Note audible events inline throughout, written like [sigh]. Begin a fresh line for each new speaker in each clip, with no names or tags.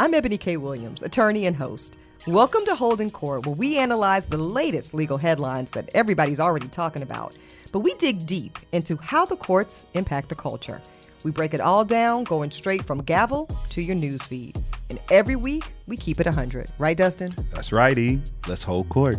I'm Ebony K. Williams, attorney and host. Welcome to Holding Court, where we analyze the latest legal headlines that everybody's already talking about. But we dig deep into how the courts impact the culture. We break it all down, going straight from gavel to your newsfeed. And every week, we keep it 100. Right, Dustin?
That's righty. Let's hold court.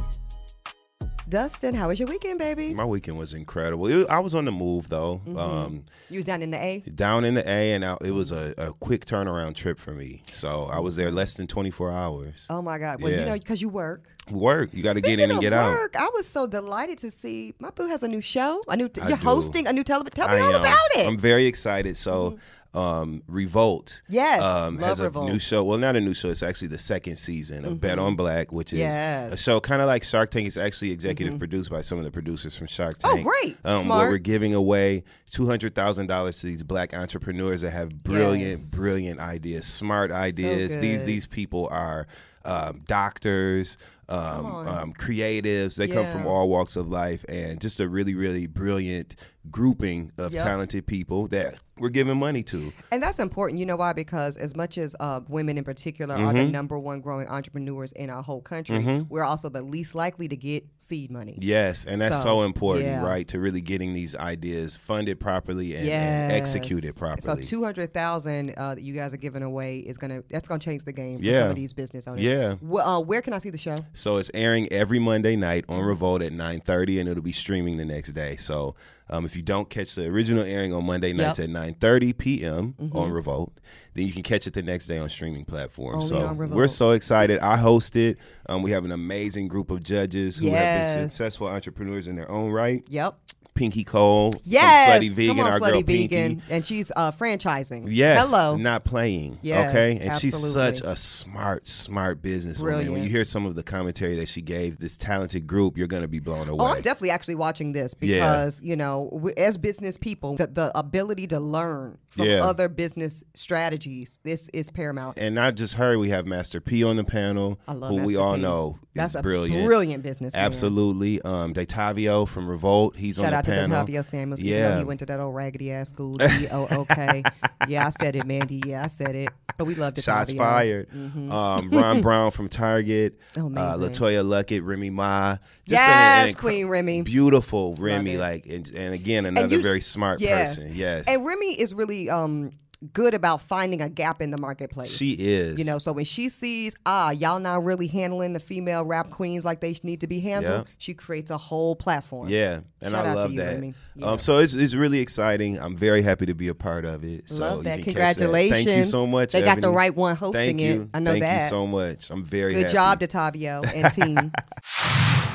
Dustin, how was your weekend, baby?
My weekend was incredible. It, I was on the move though.
Mm-hmm.
Um,
You was down in the A?
down in the A, and out, it was a, a quick turnaround trip for me. So I was there less than 24 hours.
Oh my God. Well, you know, because you work.
Work. You got to get in and get out.
I was so delighted to see my boo has a new show. A new. T-
I
you're
do.
hosting a new television. Tell me
I
all
am.
about it.
I'm very excited. So, um, Revolt.
Yes,
um,
love
has a
Revolt.
new show. Well, not a new show. It's actually the second season of Bet on Black, which is
Yes.
a show kind of like Shark Tank. It's actually executive produced by some of the producers from Shark Tank.
Oh, great.
Um,
Smart.
Where we're giving away two hundred thousand dollars to these black entrepreneurs that have brilliant,
Yes.
brilliant ideas, smart ideas. these these people are um, doctors. Um, um, creatives, they come from all walks of life, and just a really, really brilliant grouping of
Yep.
talented people that we're giving money to.
And that's important. You know why? Because as much as uh, women in particular are
Mm-hmm.
the number one growing entrepreneurs in our whole country, we're also the least likely to get seed money.
Yes, and that's so,
So,
important,
yeah.
right? To really getting these ideas funded properly and, and
Yes.
executed
So
properly.
two hundred thousand uh, that you guys are giving away is gonna that's gonna change the game for
Yeah.
some of these business owners.
Yeah.
Well, uh, where can I see the show?
So it's airing every Monday night on Revolt at 9:30, and it'll be streaming the next day. So um, if you don't catch the original airing on Monday nights
Yep. Mm-hmm.
at 9:30 p.m. on Revolt, then you can catch it the next day on streaming platforms.
Only
so we're so excited. I host it. Um, we have an amazing group of judges who have been successful entrepreneurs in their own right.
Yep.
Pinky Cole
Yes.
Slutty Vegan,
on,
our
Slutty
girl
Vegan,
Pinky.
and she's uh, franchising.
Yes.
Hello.
Not playing.
Yes,
okay. And she's such a smart, smart businesswoman. When you hear some of the commentary that she gave this talented group, you're going to be blown away.
Oh, I'm definitely actually watching this
Yeah.
because you know, we, as business people, the, the ability to learn from
Yeah.
other business strategies this is paramount.
and not just her, we have Master P on the panel,
I love
who we all
P.
know
That's
is
a
brilliant.
brilliant business.
Absolutely. Um, Detavio from Revolt, he's
Shout
on the
out to
panel.
Detavio Samuels. even though
Yeah.
he went to that old raggedy ass school. D O O K. [laughs] Yeah, I said it, Mandy. Yeah, I said it. But we love it.
Shots fired. Um, Ron [laughs] Brown from Target, uh,
Mm-hmm.
LeToya Luckett, Remy Ma. Just
Yes,
an- an
Queen Remy.
Beautiful Remy, like, and, and again, another
you-
very smart
yes.
person. Yes.
And Remy is really um good about finding a gap in the marketplace.
she is.
You know, so when she sees, ah, y'all not really handling the female rap queens like they need to be handled,
Yeah.
she creates a whole platform.
Yeah, and
Shout
I
out to
love
you,
that.
Remy. Yeah.
Um, so it's, it's really exciting. I'm very happy to be a part of it. So
Love that.
catch that. Thank you
Congratulations.
so much.
They got the right one hosting
Thank
it.
you.
I know
Thank
that.
Thank you so much. I'm very
Good
happy.
job, Detavio and team.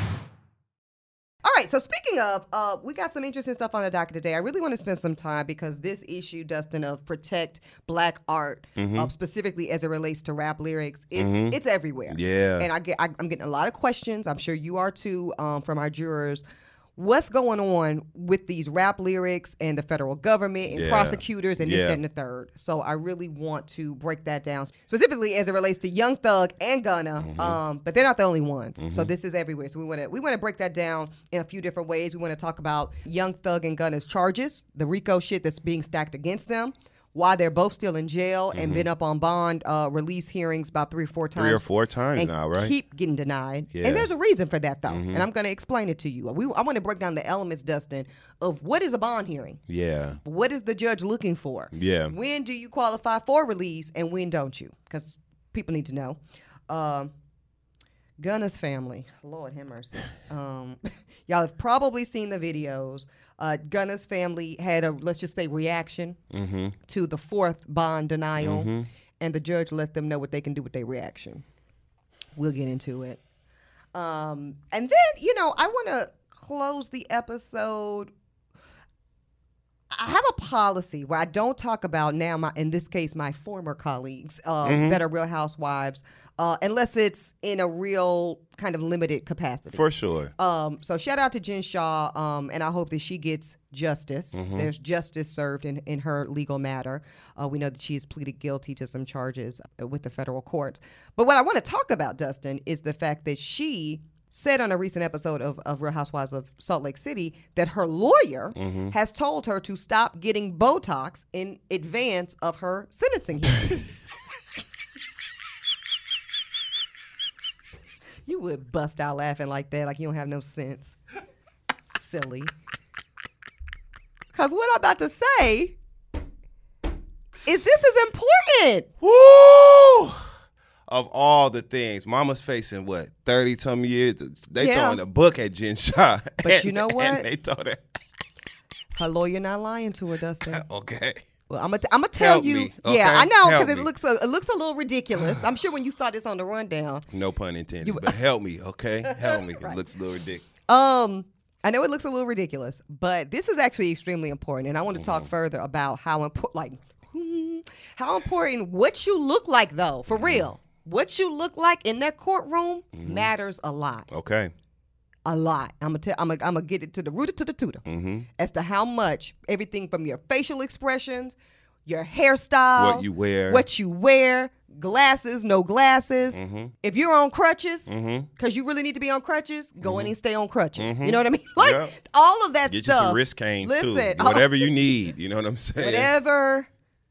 [laughs] All right, so speaking of, uh, we got some interesting stuff on the docket today. I really want to spend some time because this issue, Dustin, of protect black art,
Mm-hmm.
uh, specifically as it relates to rap lyrics, it's it's everywhere.
Yeah.
and I get I, I'm getting a lot of questions. I'm sure you are too um, from our jurors. What's going on with these rap lyrics and the federal government and
Yeah.
prosecutors and this,
Yeah.
that, and the third? So I really want to break that down, specifically as it relates to Young Thug and Gunna.
Mm-hmm.
Um, but they're not the only ones. So this is everywhere. So we want to we want to break that down in a few different ways. We want to talk about Young Thug and Gunna's charges, the RICO shit that's being stacked against them. Why they're both still in jail and been up on bond uh, release hearings about three or four times.
Mm-hmm. Three or four times now, right?
Keep getting denied.
Yeah. Mm-hmm.
And there's a reason for that, though. And I'm going to explain it to you. We, I want to break down the elements, Dustin, of what is a bond hearing?
yeah.
What is the judge looking for?
Yeah.
When do you qualify for release and when don't you? Because people need to know. Um, Gunna's family, Lord have mercy. Um, [laughs] y'all have probably seen the videos. Uh, Gunna's family had a, let's just say, reaction
Mm-hmm.
to the fourth bond denial, and the judge let them know what they can do with their reaction. We'll get into it. Um, and then, you know, I want to close the episode. I have a policy where I don't talk about now my in this case my former colleagues uh,
Mm-hmm.
that are Real Housewives uh, unless it's in a real kind of limited capacity.
For sure.
Um, so shout out to Jen Shah, um, and I hope that she gets justice.
Mm-hmm.
There's justice served in, in her legal matter. Uh, we know that she has pleaded guilty to some charges with the federal courts. But what I want to talk about, Dustin, is the fact that she said on a recent episode of, of Real Housewives of Salt Lake City that her lawyer
Mm-hmm.
has told her to stop getting Botox in advance of her sentencing hearing. [laughs] you would bust out laughing like that, like you don't have no sense. Silly. Because what I'm about to say is this is important.
Woo! Of all the things, Mama's facing what thirty some years. They
Yeah.
throwing a book at Jen Shah.
But you [laughs] know what?
And they told her,
Her lawyer not lying to her, Dustin. [laughs]
okay,
Well, I'm gonna I'm gonna tell
Help
you.
me,
Yeah. I know because it looks a, it looks a little ridiculous. [sighs] I'm sure when you saw this on the rundown.
no pun intended. but help me, okay? [laughs] Help me. It looks a little ridiculous.
Um, I know it looks a little ridiculous, but this is actually extremely important, and I want to
Mm-hmm.
talk further about how important, like, how important what you look like, though, for
Mm-hmm.
real. What you look like in that courtroom matters a lot,
Okay.
a lot. I'm gonna tell, I'm gonna, I'm gonna get it to the rooter to the tutor
Mm-hmm.
as to how much everything from your facial expressions, your hairstyle,
What you wear.
what you wear, glasses, no glasses.
Mm-hmm.
If you're on crutches, because
Mhm.
you really need to be on crutches, go in and stay on crutches. You know what I mean? [laughs] Like
Yeah.
all of that
Get you
stuff.
some wrist canes
Listen,
too. Whatever [laughs] you need. You know what I'm saying?
whatever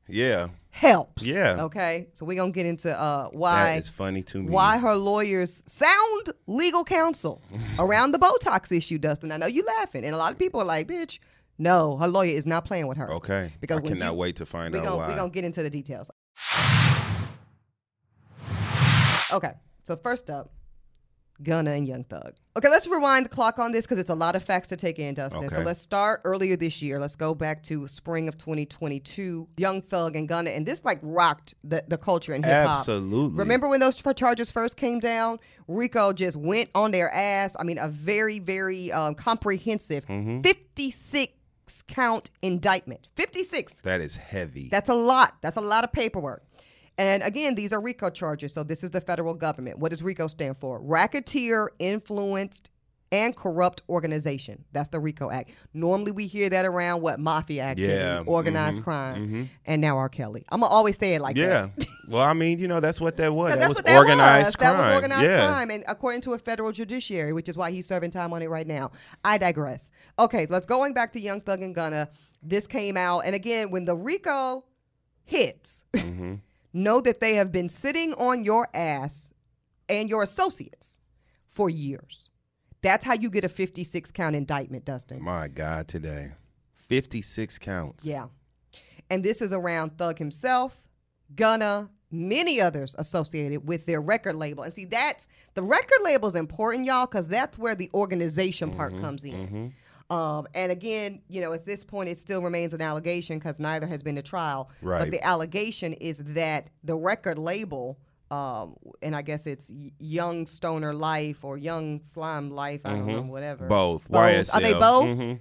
Yeah.
Helps.
Yeah.
Okay. So we're gonna get into uh why
it's funny to me.
why her lawyers sound legal counsel around the Botox issue, Dustin. I know you laughing, and a lot of people are like, "Bitch, no, her lawyer is not playing with her."
Okay.
Because
I cannot
you-
wait to find
We're
out
gonna,
why.
we gonna get into the details. Okay, so first up, Gunna and Young Thug. Okay, let's rewind the clock on this because it's a lot of facts to take in, Dustin. So let's start earlier this year. Let's go back to spring of 2022. Young Thug and Gunna, and this like rocked the, the culture in hip hop.
Absolutely.
Remember when those charges first came down? Rico just went on their ass. I mean, a very, very um, comprehensive
Mm-hmm.
56 count indictment. 56.
That is heavy.
That's a lot. That's a lot of paperwork. And again, these are RICO charges. So this is the federal government. What does RICO stand for? Racketeer, influenced, and corrupt organization. That's the RICO Act. Normally we hear that around what mafia activity,
Yeah,
organized
mhm,
crime,
mhm.
and now R. Kelly. I'm gonna always say it like
yeah.
that. Yeah. [laughs]
well, I mean, you know, that's what that was. That was
that
organized
was.
crime.
That was organized
yeah.
crime, and according to a federal judiciary, which is why he's serving time on it right now. I digress. Okay, so let's going back to Young Thug and Gunna. This came out, and again, when the RICO hits,
Mhm. [laughs]
know that they have been sitting on your ass and your associates for years. That's how you get a 56 count indictment, Dustin.
My God, today. 56 counts.
Yeah. And this is around Thug himself, Gunna, many others associated with their record label. And see, that's the record label is important, y'all, because that's where the organization part mm-hmm, comes in. Mm-hmm. Um, and again, you know, at this point, it still remains an allegation because neither has been a trial.
Right.
But the allegation is that the record label, um, and I guess it's Young Stoner Life or Young Slime Life, I don't know, whatever.
Both.
Both.
YSL.
Are they both?
Mhm.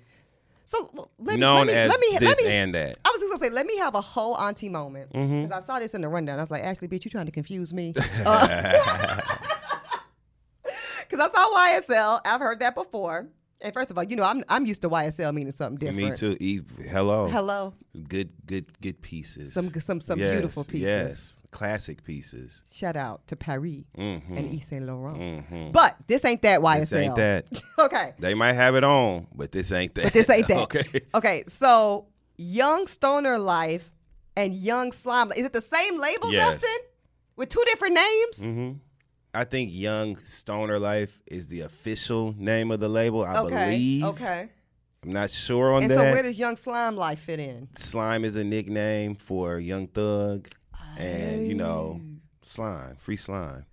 So well, let me,
Known
let me,
as
let me,
this
let me,
and that.
I was just gonna say, let me have a whole auntie moment because
Mm-hmm.
I saw this in the rundown. I was like, Ashley, bitch, you trying to confuse me? [laughs] [laughs] Because I saw YSL. I've heard that before. And first of all, you know, I'm I'm used to YSL meaning something different.
Me too. E- hello.
Hello,
Good, good, good pieces.
some some some
Yes,
beautiful pieces.
Yes. Classic pieces.
Shout out to Paris
Mm-hmm.
and Yves Saint Laurent.
hmm
But this ain't that YSL.
This ain't that. [laughs]
okay.
They might have it on, but this ain't that.
But this ain't that. [laughs]
okay.
Okay. So Young Stoner Life and Young Slime. Is it the same label,
Yes.
Dustin? With two different names?
hmm I think Young Stoner Life is the official name of the label. I
okay.
believe.
Okay.
I'm not sure on
And
that.
so where does Young Slime Life fit in?
Slime is a nickname for Young Thug, and you know,
Oh.
slime, free slime.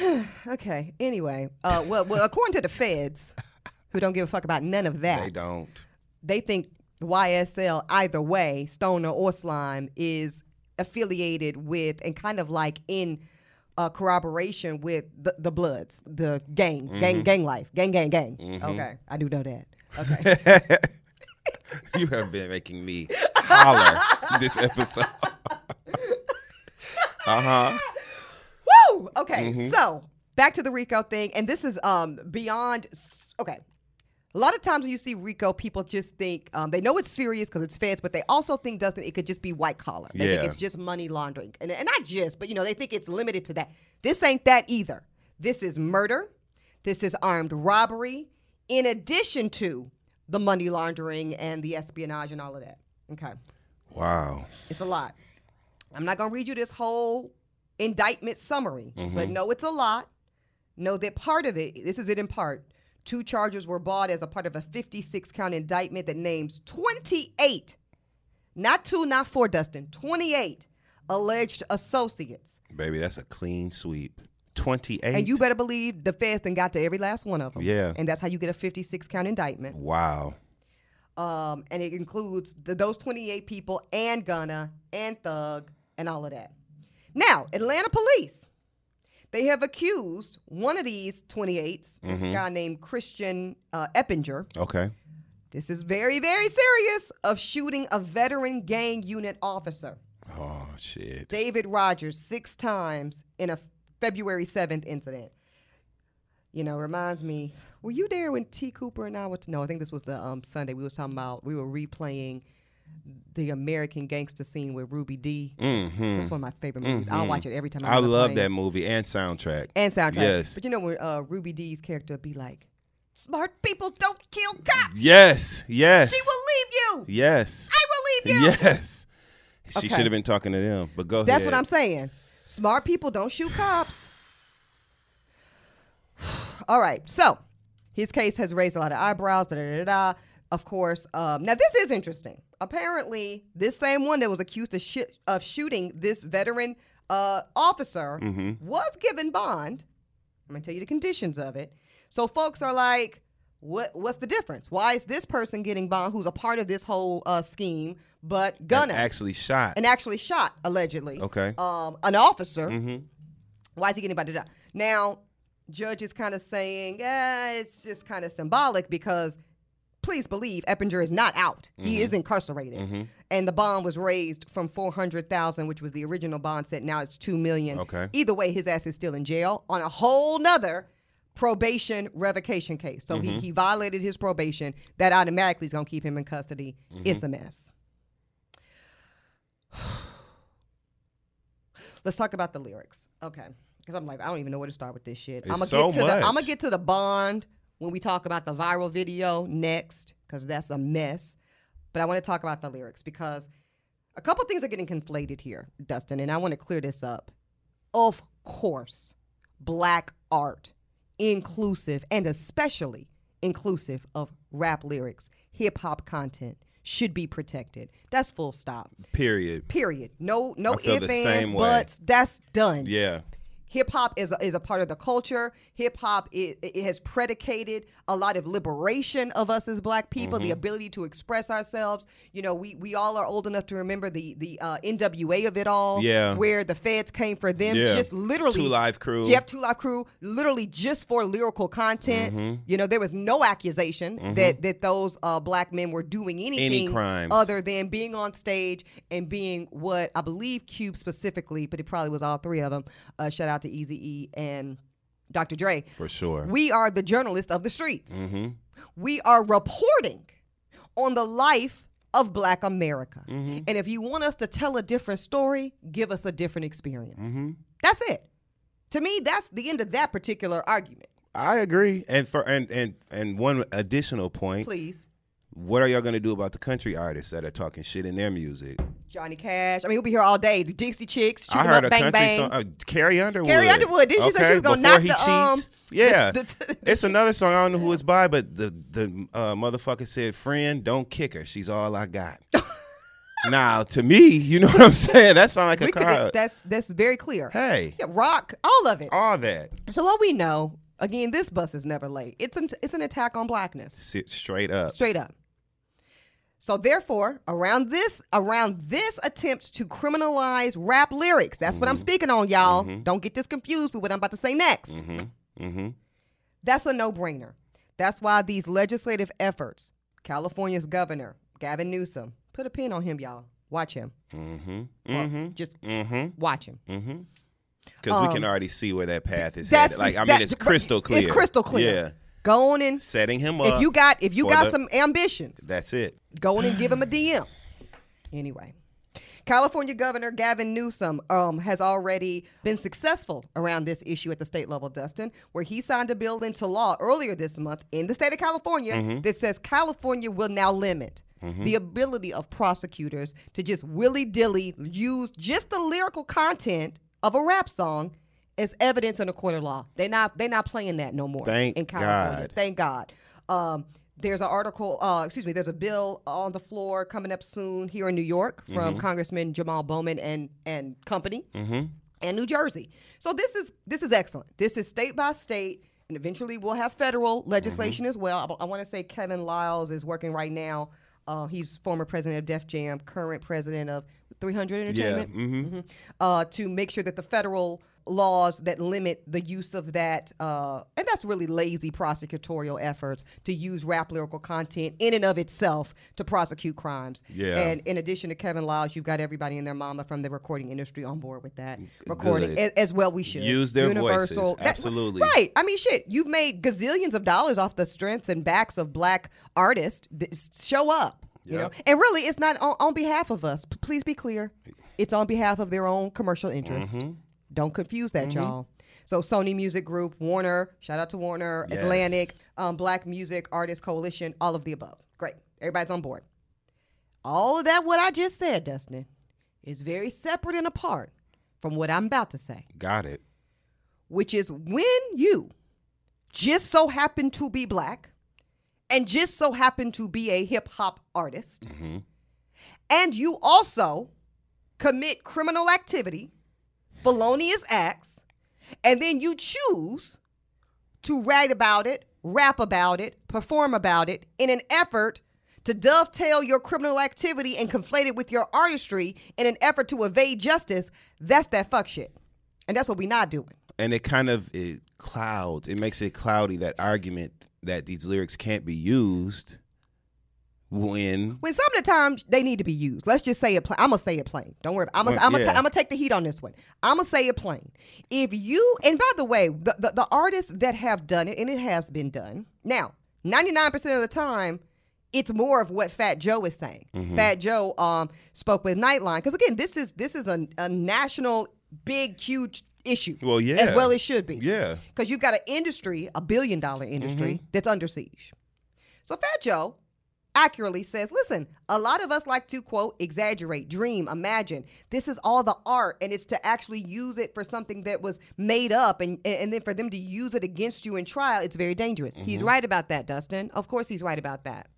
[sighs]
Okay. Anyway, uh, well, well, according to the feds, who don't give a fuck about none of that,
They don't.
they think YSL either way, Stoner or Slime, is affiliated with and kind of like in uh, corroboration with the, the Bloods, the gang, gang, gang life, gang, gang, gang. Okay, I do know that. Okay. [laughs]
you have been making me holler this episode. [laughs] uh huh.
Woo! Okay, so back to the Rico thing, and this is um beyond. Okay, a lot of times when you see Rico, people just think um, they know it's serious because it's feds, but they also think doesn't it could just be white collar. They think it's just money laundering, and and not just, but you know they think it's limited to that. This ain't that either. This is murder. This is armed robbery, in addition to the money laundering and the espionage and all of that. Okay.
Wow.
It's a lot. I'm not going to read you this whole indictment summary, but know it's a lot. Know that part of it, this is it in part, two charges were bought as a part of a 56 count indictment that names 28, not two, not four, Dustin, 28 alleged associates.
Baby, that's a clean sweep. 28.
And you better believe the feds then got to every last one of them.
Yeah.
And that's how you get a 56 count indictment.
Wow.
Um, and it includes the, those 28 people and Gunna and Thug and all of that. Now, Atlanta police, they have accused one of these 28s, this guy named Christian uh, Eppinger.
Okay.
This is very, very serious of shooting a veteran gang unit officer,
Oh, shit.
David Rogers, six times in a February 7th incident. You know, reminds me, were you there when T. Cooper and I were? no, I think this was the um, Sunday. We was talking about, we were replaying the American gangster scene with Ruby Dee. That's one of my favorite movies. I'll watch it every time. I'm
I love that movie and soundtrack.
and soundtrack.
Yes.
But you know when uh, Ruby Dee's character be like, "Smart people don't kill cops.
Yes. Yes.
She will leave you.
Yes.
I will leave you."
Yes. She
Okay.
should have been talking to them, but go
That's
ahead.
what I'm saying. Smart people don't shoot cops. [sighs] All right. So his case has raised a lot of eyebrows. Da, da, da, da. Of course. Um, now this is interesting. Apparently, this same one that was accused of, shi of shooting this veteran uh, officer
Mm-hmm.
was given bond. I'm gonna tell you the conditions of it. So folks are like, what? What's the difference? Why is this person getting bond, who's a part of this whole uh, scheme, but
And
Gunna
actually shot.
and actually shot allegedly?
Okay.
um, an officer.
mm-hmm.
Why is he getting to? Now, judge is kind of saying, eh, it's just kind of symbolic because please believe Eppinger is not out. He is incarcerated.
Mm-hmm.
And the bond was raised from 400,000, which was the original bond set. Now it's 2 million.
Okay.
Either way, his ass is still in jail on a whole nother probation revocation case. So
Mm-hmm.
he, he violated his probation. That automatically is going to keep him in custody.
Mm-hmm.
It's a mess. [sighs] Let's talk about the lyrics. Okay. Because I'm like, I don't even know where to start with this shit.
It's
I'm gonna
so
get to the I'm gonna get to the bond when we talk about the viral video next, because that's a mess. But I want to talk about the lyrics because a couple things are getting conflated here, Dustin, and I want to clear this up. Of course, black art, inclusive and especially inclusive of rap lyrics, hip hop content should be protected. That's full stop.
Period.
Period. No, no ifs, ands, buts. That's done.
Yeah.
Hip hop is a, is a part of the culture. Hip hop it, it has predicated a lot of liberation of us as black people,
Mm-hmm.
the ability to express ourselves. You know, we we all are old enough to remember the the uh, NWA of it all,
Yeah.
where the feds came for them,
Yeah.
just literally
Two Live Crew.
Yep, Two Live Crew, literally just for lyrical content.
Mm-hmm.
You know, there was no accusation that that those uh, black men were doing anything
crimes.
other than being on stage and being what I believe Cube specifically, but it probably was all three of them. Uh, shout out to Easy E and Dr. Dre.
For sure.
We are the journalists of the streets.
mm-hmm.
We are reporting on the life of Black America.
Mm-hmm.
And if you want us to tell a different story, give us a different experience.
Mm-hmm.
That's it. To me, that's the end of that particular argument.
I agree. And for and and and one additional point.
Please.
What are y'all gonna do about the country artists that are talking shit in their music?
Johnny Cash. I mean, we'll be here all day. The Dixie Chicks.
I heard
up,
a
bang,
country
bang.
song. Uh, Carrie Underwood.
Carrie Underwood. Didn't she say she was gonna
before
knock
he
the, um.
Yeah,
the- [laughs] the-
it's another song. I don't know who it's by, but the the uh, motherfucker said, "Friend, don't kick her. She's all I got." [laughs] now, to me, you know [laughs] what I'm saying? That sounds like a
We
car.
that's that's very clear.
Hey,
Yeah, rock, all of it.
all that.
So what we know, again, this bus is never late. It's an, it's an attack on blackness,
Sit straight up.
straight up. So therefore, around this around this attempt to criminalize rap lyrics, that's what I'm speaking on, y'all. Don't get this confused with what I'm about to say next.
Mm-hmm. Mm-hmm.
That's a no-brainer. That's why these legislative efforts, California's governor, Gavin Newsom, put a pin on him, y'all. Watch him.
Mm-hmm. Mm-hmm.
Just
Mm-hmm.
watch him.
Mm-hmm. Because we
Um,
can already see where that path is headed. Like I mean,
that-
it's crystal clear.
It's crystal clear.
Yeah.
Go on and
Setting him up.
if you got if you got
the-
some ambitions,
That's it.
go on and give him a DM. Anyway, California Governor Gavin Newsom um, has already been successful around this issue at the state level, Dustin, where he signed a bill into law earlier this month in the state of California that says California will now limit the ability of prosecutors to just willy dilly use just the lyrical content of a rap song as evidence in a court of law. They're not they're not playing that no more
Thank
in California.
God.
Thank God. Um, there's an article, uh, excuse me, there's a bill on the floor coming up soon here in New York from Congressman Jamal Bowman and and company and New Jersey. So this is this is excellent. This is state by state, and eventually we'll have federal legislation as well. I, want to say Kevin Liles is working right now. Uh, he's former president of Def Jam, current president of 300
Yeah.
Entertainment
hmm
mhm, uh, to make sure that the federal laws that limit the use of that, uh, and that's really lazy prosecutorial efforts to use rap lyrical content in and of itself to prosecute crimes.
Yeah.
And in addition to Kevin Liles, you've got everybody and their mama from the recording industry on board with that recording as, as well. We should
Use their
Universal-
voices.
that-
Absolutely.
right. I mean, shit. You've made gazillions of dollars off the strengths and backs of black artists. Show up. You know, and really, it's not on, on behalf of us. P- Please be clear. It's on behalf of their own commercial interest.
Mm-hmm.
Don't confuse that, y'all. So Sony Music Group, Warner, shout out to Warner,
Yes.
Atlantic, um, Black Music Artist Coalition, all of the above. Great. Everybody's on board. All of that, what I just said, Dustin, is very separate and apart from what I'm about to say,
Got it.
which is when you just so happen to be black and just so happen to be a hip hop artist, and you also commit criminal activity, felonious acts, and then you choose to write about it, rap about it, perform about it in an effort to dovetail your criminal activity and conflate it with your artistry in an effort to evade justice, that's that fuck shit. And that's what we're not doing.
and it kind of it clouds it makes it cloudy that argument that these lyrics can't be used when
When some of the times they need to be used. Let's just say it plain. I'm gonna say it plain. Don't worry. I'm gonna,
Well,
I'm, gonna
yeah.
I'm gonna take the heat on this one. I'm gonna say it plain. If you and by the way, the, the the artists that have done it and it has been done now, 99 percent of the time. It's more of what Fat Joe is saying.
Mm-hmm.
Fat Joe um, spoke with Nightline because again, this is this is a, a national, big, huge issue.
Well, yeah.
as well it should be.
yeah
Because you've got an industry, a billion dollar industry, that's under siege. So Fat Joe accurately says, listen, a lot of us like to quote, exaggerate, dream, imagine. This is all the art, and it's to actually use it for something that was made up and, and then for them to use it against you in trial, it's very dangerous. He's mm-hmm. right about that, Dustin. Of course he's right about that.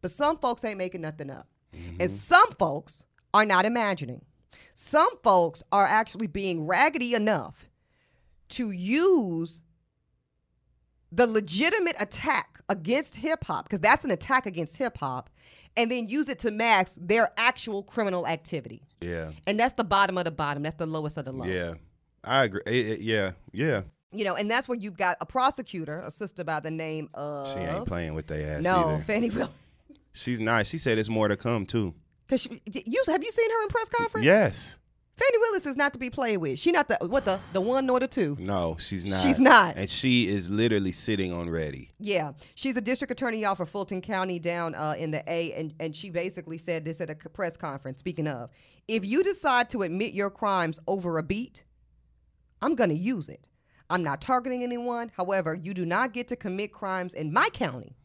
But some folks ain't making nothing up. And mm-hmm. some folks are not imagining. Some folks are actually being raggedy enough to use the legitimate attack against hip hop, because that's an attack against hip hop, and then use it to mask their actual criminal activity.
yeah
And that's the bottom of the bottom. That's the lowest of the low.
yeah i agree Eh, eh, yeah yeah
You know, and that's where you've got a prosecutor, a sister by the name of
she ain't playing with their ass
no
either
Fannie Will.
she's nice she said it's more to come too
Cause she, you have you seen her in press conference?
yes
Fani Willis is not to be played with. She not the what the the one nor the two.
no she's not
She's not.
and she is literally sitting on ready
Yeah, she's a district attorney, y'all, for Fulton County down uh, in the A, and and she basically said this at a press conference. Speaking of, if you decide to admit your crimes over a beat, I'm gonna use it. I'm not targeting anyone. However, you do not get to commit crimes in my county.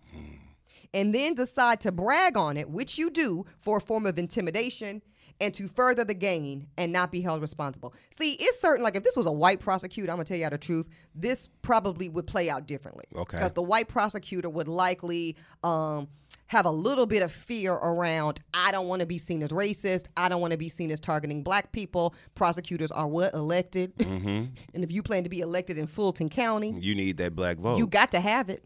And then decide to brag on it, which you do for a form of intimidation and to further the gain and not be held responsible. See, it's certain, like if this was a white prosecutor, I'm gonna tell you the truth, this probably would play out differently.
Okay.
Because the white prosecutor would likely um, have a little bit of fear around, I don't wanna be seen as racist, I don't wanna be seen as targeting black people. Prosecutors are what? Elected. Mm-hmm. [laughs] and if you plan to be elected in Fulton County,
you need that black vote
you got to have it.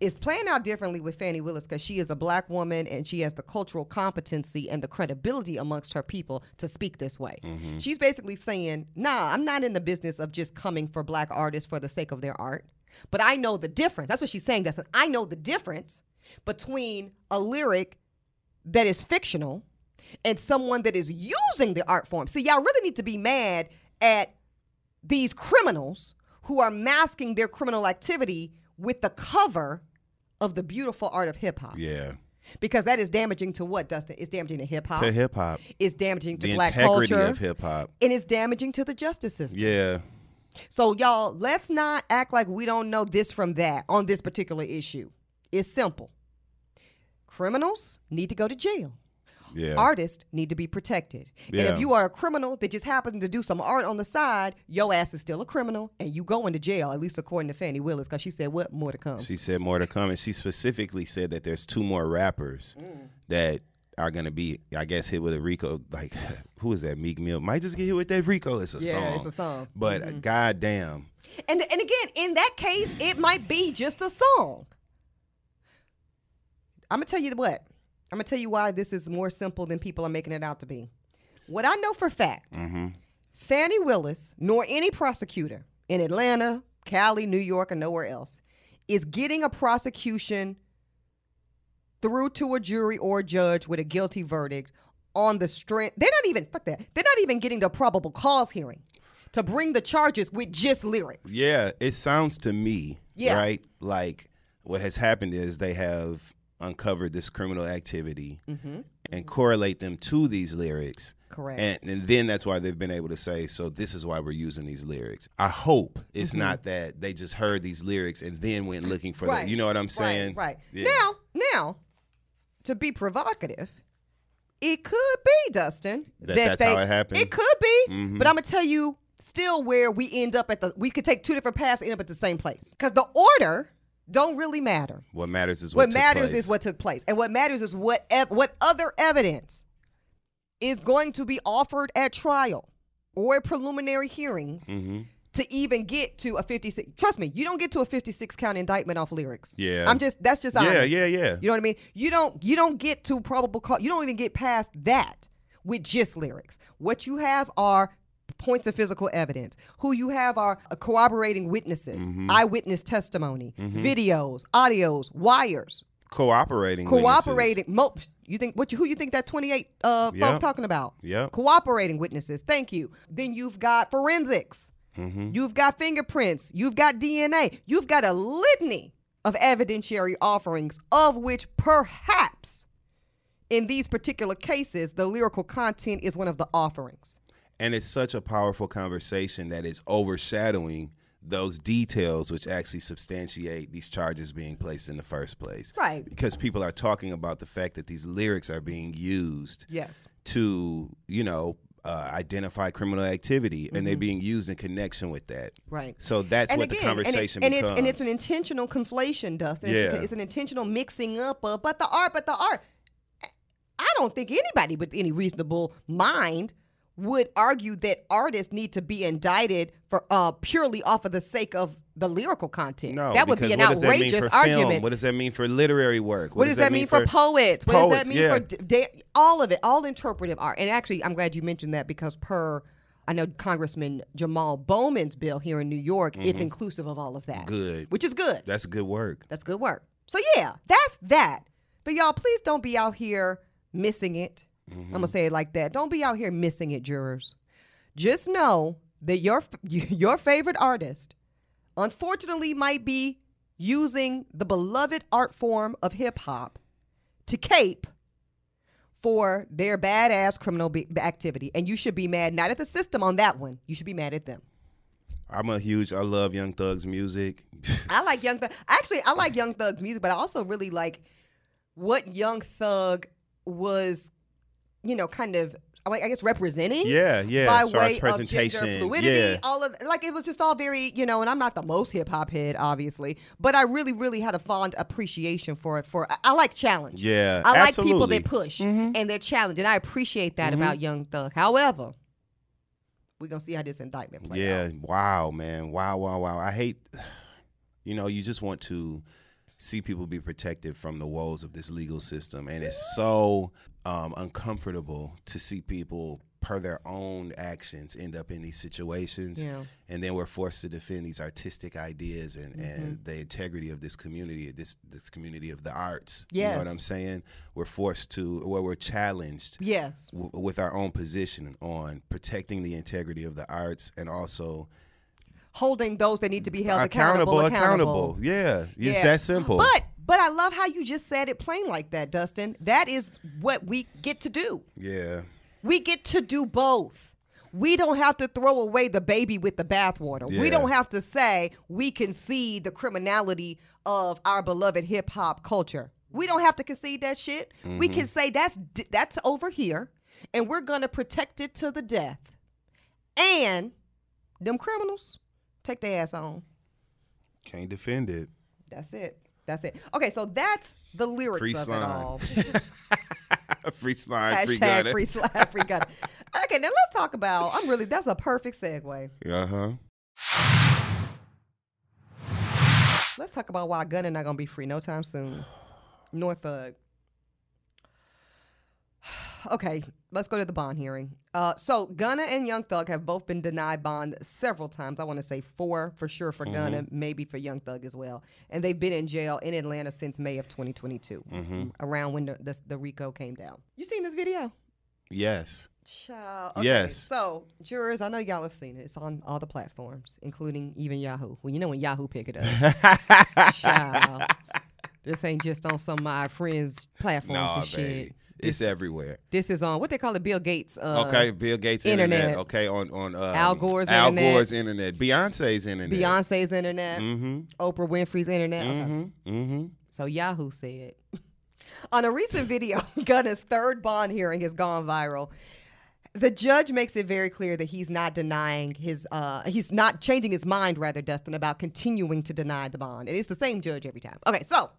It's playing out differently with Fani Willis because she is a black woman and she has the cultural competency and the credibility amongst her people to speak this way. Mm-hmm. She's basically saying, nah, I'm not in the business of just coming for black artists for the sake of their art. But I know the difference. That's what she's saying, Dustin. I know the difference between a lyric that is fictional and someone that is using the art form. See, y'all really need to be mad at these criminals who are masking their criminal activity with the cover of the beautiful art of hip hop.
yeah
because that is damaging to what, Dustin? It's damaging to hip hop.
To hip hop,
It's damaging to
the
black
integrity
culture.
of hip hop.
and it's damaging to the justice system.
Yeah,
So, y'all, let's not act like we don't know this from that on this particular issue. It's simple. Criminals need to go to jail.
Yeah.
Artists need to be protected. And if you are a criminal that just happens to do some art on the side, your ass is still a criminal and you going to jail, at least according to Fani Willis, because she said, what? More to come.
She said more to come, and she specifically said that there's two more rappers
Mm.
that are gonna be, I guess, hit with a Rico. Like, [laughs] who is that? Meek Mill might just get hit with that Rico. It's a
Yeah,
song.
it's a song. Mm-hmm.
But uh, goddamn,
And and again, in that case, it might be just a song. I'm gonna tell you what. I'm gonna tell you why this is more simple than people are making it out to be. What I know for fact, mm-hmm. Fani Willis, nor any prosecutor in Atlanta, Cali, New York, or nowhere else, is getting a prosecution through to a jury or judge with a guilty verdict on the strength. They're not even fuck that. They're not even getting the probable cause hearing to bring the charges with just lyrics.
yeah, it sounds to me,
Yeah.
right? Like what has happened is they have uncovered this criminal activity and correlate them to these lyrics.
Mm-hmm. Correct.
And, and then that's why they've been able to say, so this is why we're using these lyrics. I hope it's
Mm-hmm.
not that they just heard these lyrics and then went looking for
Right.
them. You know what I'm saying?
Right. right.
Yeah.
Now, now, to be provocative, it could be Dustin
That that's how it happened?
It could be,
Mhm.
but I'm gonna tell you still where we end up at the. We could take two different paths and end up at the same place because the order don't really matter.
What matters is what,
What
took
matters
place.
is what took place, and what matters is what ev- what other evidence is going to be offered at trial or at preliminary hearings
Mhm.
to even get to a 56 trust me you don't get to a 56 count indictment off lyrics
Yeah.
i'm just that's just
Yeah, yeah, yeah.
you know what i mean you don't you don't get to probable cause you don't even get past that with just lyrics what you have are points of physical evidence who you have are uh, corroborating witnesses
Mm-hmm.
eyewitness testimony videos audios wires
Cooperating. witnesses.
cooperating mo- you think what you, who you think that 28 uh
Yep.
folk talking about
Yeah.
cooperating witnesses thank you then you've got forensics
Mm-hmm.
you've got fingerprints you've got dna you've got a litany of evidentiary offerings of which perhaps in these particular cases the lyrical content is one of the offerings
And it's such a powerful conversation that is overshadowing those details which actually substantiate these charges being placed in the first place.
Right.
Because people are talking about the fact that these lyrics are being used
yes
to, you know, uh, identify criminal activity and they're being used in connection with that.
right
So that's
and
what
again,
the conversation
and, it, and
becomes.
it's and it's an intentional conflation, Dustin. It's,
Yeah.
it's an intentional mixing up of, but the art, but the art. I don't think anybody with any reasonable mind would argue that artists need to be indicted for uh, purely off of the sake of the lyrical content.
no,
that would be an
what does mean
outrageous argument.
Film? What does that mean for literary work?
What, does, that mean for, poets? What does that mean
yeah.
for da- all of it? All interpretive art. And actually, I'm glad you mentioned that because per I know Congressman Jamal Bowman's bill here in New York, it's inclusive of all of that.
Mm-hmm. Good.
Which is good.
That's good work.
That's good work. So yeah, that's that. But y'all, please don't be out here missing it. Mm-hmm. I'm gonna say it like that. Don't be out here missing it, jurors. Just know that your [laughs] your favorite artist, unfortunately, might be using the beloved art form of hip hop to cape for their badass criminal be- activity, and you should be mad not at the system on that one. You should be mad at them.
I'm a huge. I love Young Thug's music. [laughs]
I like Young Thug. Actually, I like Young Thug's music, but I also really like what Young Thug was, you know, kind of, I guess, representing.
yeah, yeah.
By
as far
way of
presentation,
gender fluidity,
yeah.
all of like it was just all very, you know. And I'm not the most hip hop head, obviously, but I really, really had a fond appreciation for it. For I, I like challenge.
Yeah,
I like people that push
Mm-hmm.
and that challenge, and I appreciate that about Young Thug. However, we're gonna see how this indictment plays
Yeah,
out.
Yeah, wow, man. Wow, wow, wow. I hate you know, you just want to see people be protected from the woes of this legal system and it's so um, uncomfortable to see people per their own actions end up in these situations
Yeah.
and then we're forced to defend these artistic ideas and,
Mm-hmm.
and the integrity of this community this this community of the arts you know what i'm saying we're forced to where we're challenged
Yes.
w- with our own position on protecting the integrity of the arts and also
Holding those that need to be held accountable, accountable.
Yeah, it's
Yeah.
that simple.
But But I love how you just said it plain like that, Dustin. That is what we get to do.
Yeah.
We get to do both. We don't have to throw away the baby with the bathwater. We don't have to say we concede the criminality of our beloved hip hop culture. We don't have to concede that shit. We
Mm-hmm.
can say that's that's over here, and we're gonna protect it to the death. And them criminals take their ass on.
Can't defend it.
That's it. That's it. Okay, so that's the lyrics
Free
of
slime.
it all. [laughs]
free slime, free
Hashtag
Gunna.
free slide, [laughs] free gun. Okay, now let's talk about. I'm really. That's a perfect segue.
Uh huh.
Let's talk about why gunning not gonna be free no time soon. North Thug. Okay, let's go to the bond hearing. Uh, so Gunna and Young Thug have both been denied bond several times. I want to say four for sure for Gunna, maybe for Young Thug as well. And they've been in jail in Atlanta since May of 2022, around when the, the the RICO came down. You seen this video?
Yes.
Child. Okay,
Yes.
So, jurors, I know y'all have seen it. It's on all the platforms, including even Yahoo. Well, you know when Yahoo pick it up. [laughs] Child. This ain't just on some of my friends' platforms
no,
and shit.
baby. It's everywhere.
This is on what they call it, Bill Gates. Uh,
okay, Bill Gates internet.
internet.
Okay, on on um,
Al Gore's internet.
Al
internet.
Gore's internet. Beyonce's internet.
Beyonce's internet,
Mm-hmm.
Oprah Winfrey's internet. Okay.
Mm-hmm. Mm-hmm.
So Yahoo said. [laughs] On a recent video, [laughs] Gunna's third bond hearing has gone viral. The judge makes it very clear that he's not denying his, uh, he's not changing his mind, rather, Dustin, about continuing to deny the bond. And it's the same judge every time. Okay, so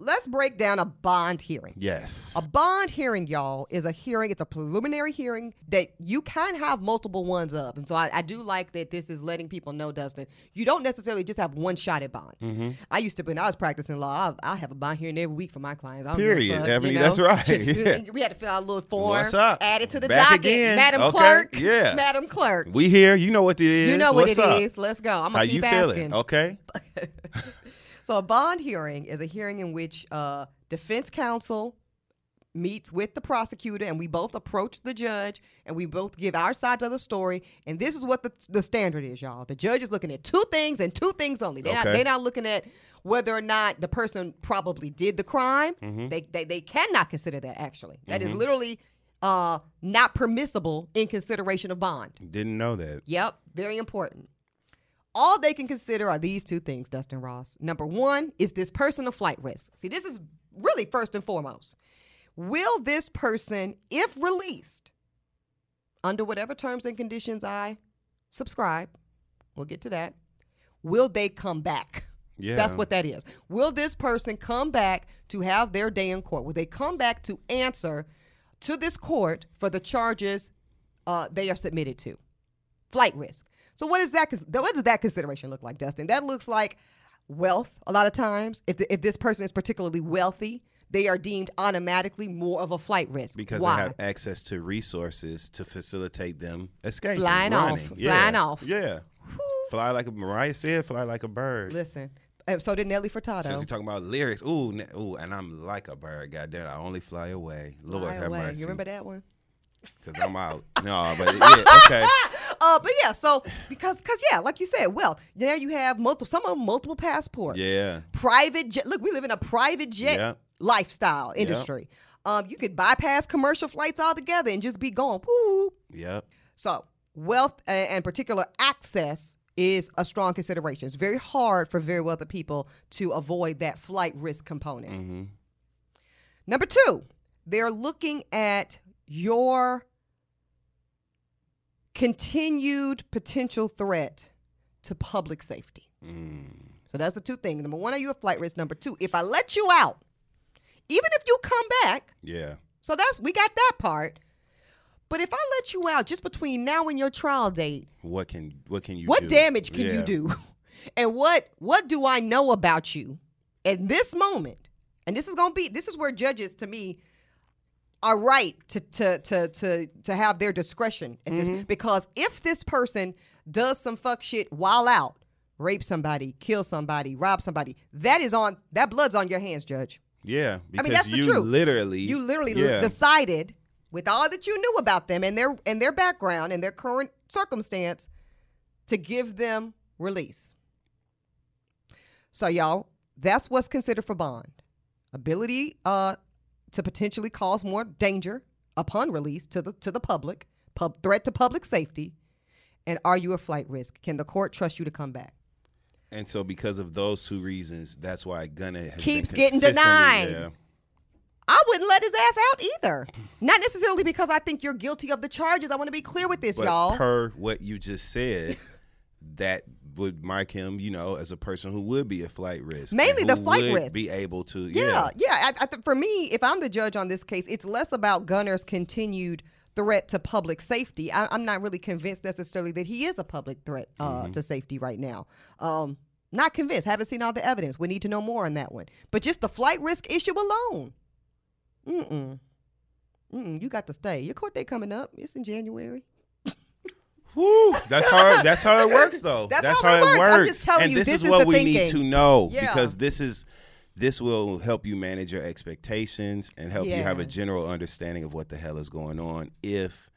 let's break down a bond hearing.
Yes.
A bond hearing, y'all, is a hearing. It's a preliminary hearing that you can have multiple ones of. And so I, I do like that this is letting people know, Dustin, you don't necessarily just have one shot at bond.
Mm-hmm.
I used to, when I was practicing law, I, I have a bond hearing every week for my clients. I don't give a
Period.
fuck,
Ebony,
you know?
that's right. Yeah.
We had to fill out a little form.
What's up?
Add it to the
Back
docket.
again.
Madam
Okay.
Clerk.
Yeah.
Madam Clerk.
We here. You know what it is.
You know what
What's
it
up?
is. Let's go. I'm going to
you
keep
feeling?
asking.
Okay. [laughs]
So a bond hearing is a hearing in which uh, defense counsel meets with the prosecutor and we both approach the judge and we both give our sides of the story and this is what the, the standard is y'all the judge is looking at two things and two things only they're, not,
Okay.
they're not looking at whether or not the person probably did the crime
Mm-hmm.
they, they, they cannot consider that actually That is literally uh, not permissible in consideration of bond
Didn't know that.
Yep, very important. All they can consider are these two things, Dustin Ross. Number one is this person a flight risk. See, this is really first and foremost. Will this person, if released, under whatever terms and conditions I subscribe, we'll get to that, will they come back?
Yeah.
That's what that is. Will this person come back to have their day in court? Will they come back to answer to this court for the charges uh, they are submitted to? Flight risk. So what is that? What does that consideration look like, Dustin? That looks like wealth. A lot of times, if the, if this person is particularly wealthy, they are deemed automatically more of a flight risk.
because
Why?
they have access to resources to facilitate them escaping,
Flying off,
running.
flying
yeah.
off.
Yeah, fly like a Mariah said, fly like a bird.
Listen. Uh, So did Nelly
Since
Furtado.
we talking about lyrics, ooh, ooh, and I'm like a bird. Goddamn, I only fly away. Lord
Fly
have
away.
mercy.
You remember that one?
Because I'm out. no, but yeah, okay. [laughs]
Uh, but yeah, so because because yeah, like you said, well, now you have multiple some of them multiple passports.
Yeah.
Private jet. Look, we live in a private jet
Yeah.
lifestyle industry. Um, you could bypass commercial flights altogether and just be going. Woo.
Yep.
So wealth and particular access is a strong consideration. It's very hard for very wealthy people to avoid that flight risk component.
Mm-hmm.
Number two, they're looking at your continued potential threat to public safety.
Mm.
So that's the two things. Number one, are you a flight risk? Number two, if I let you out, even if you come back,
Yeah.
so that's we got that part. But if I let you out just between now and your trial date,
What can what can you
what
do?
damage can you do? [laughs] And what what do I know about you at this moment? And this is gonna be this is where judges to me are right to to to to to have their discretion at
Mm-hmm.
this because if this person does some fuck shit while out, rape somebody, kill somebody, rob somebody, that is on that blood's on your hands, judge.
Yeah. Because
I mean that's the
you
truth.
literally
you literally
yeah.
decided with all that you knew about them and their and their background and their current circumstance to give them release. So y'all, that's what's considered for bond. ability uh, to potentially cause more danger upon release to the to the public, pub, threat to public safety, and are you a flight risk? Can the court trust you to come back?
And so, because of those two reasons, that's why Gunna has
Keeps getting denied. I wouldn't let his ass out either. Not necessarily because I think you're guilty of the charges. I want to be clear with this,
But
y'all.
per what you just said, that would mark him, you know, as a person who would be a flight risk.
Mainly the flight risk.
Be able to,
Yeah,
yeah,
yeah. I, I th- for me, if I'm the judge on this case, it's less about Gunna's continued threat to public safety. I, I'm not really convinced necessarily that he is a public threat uh, to safety right now. Um, not convinced. Haven't seen all the evidence. We need to know more on that one. But just the flight risk issue alone. Mm-mm. Mm-mm. You got to stay. Your court date coming up. It's in January.
Whew, that's how that's how it [laughs] works, though.
That's
That's,
how it
how,
works.
it
I'm
works.
just telling
and
you,
this,
this
is
is
what we
thinking.
need to know
Yeah.
because this is this will help you manage your expectations and help you have a general understanding of what the hell is going on. If,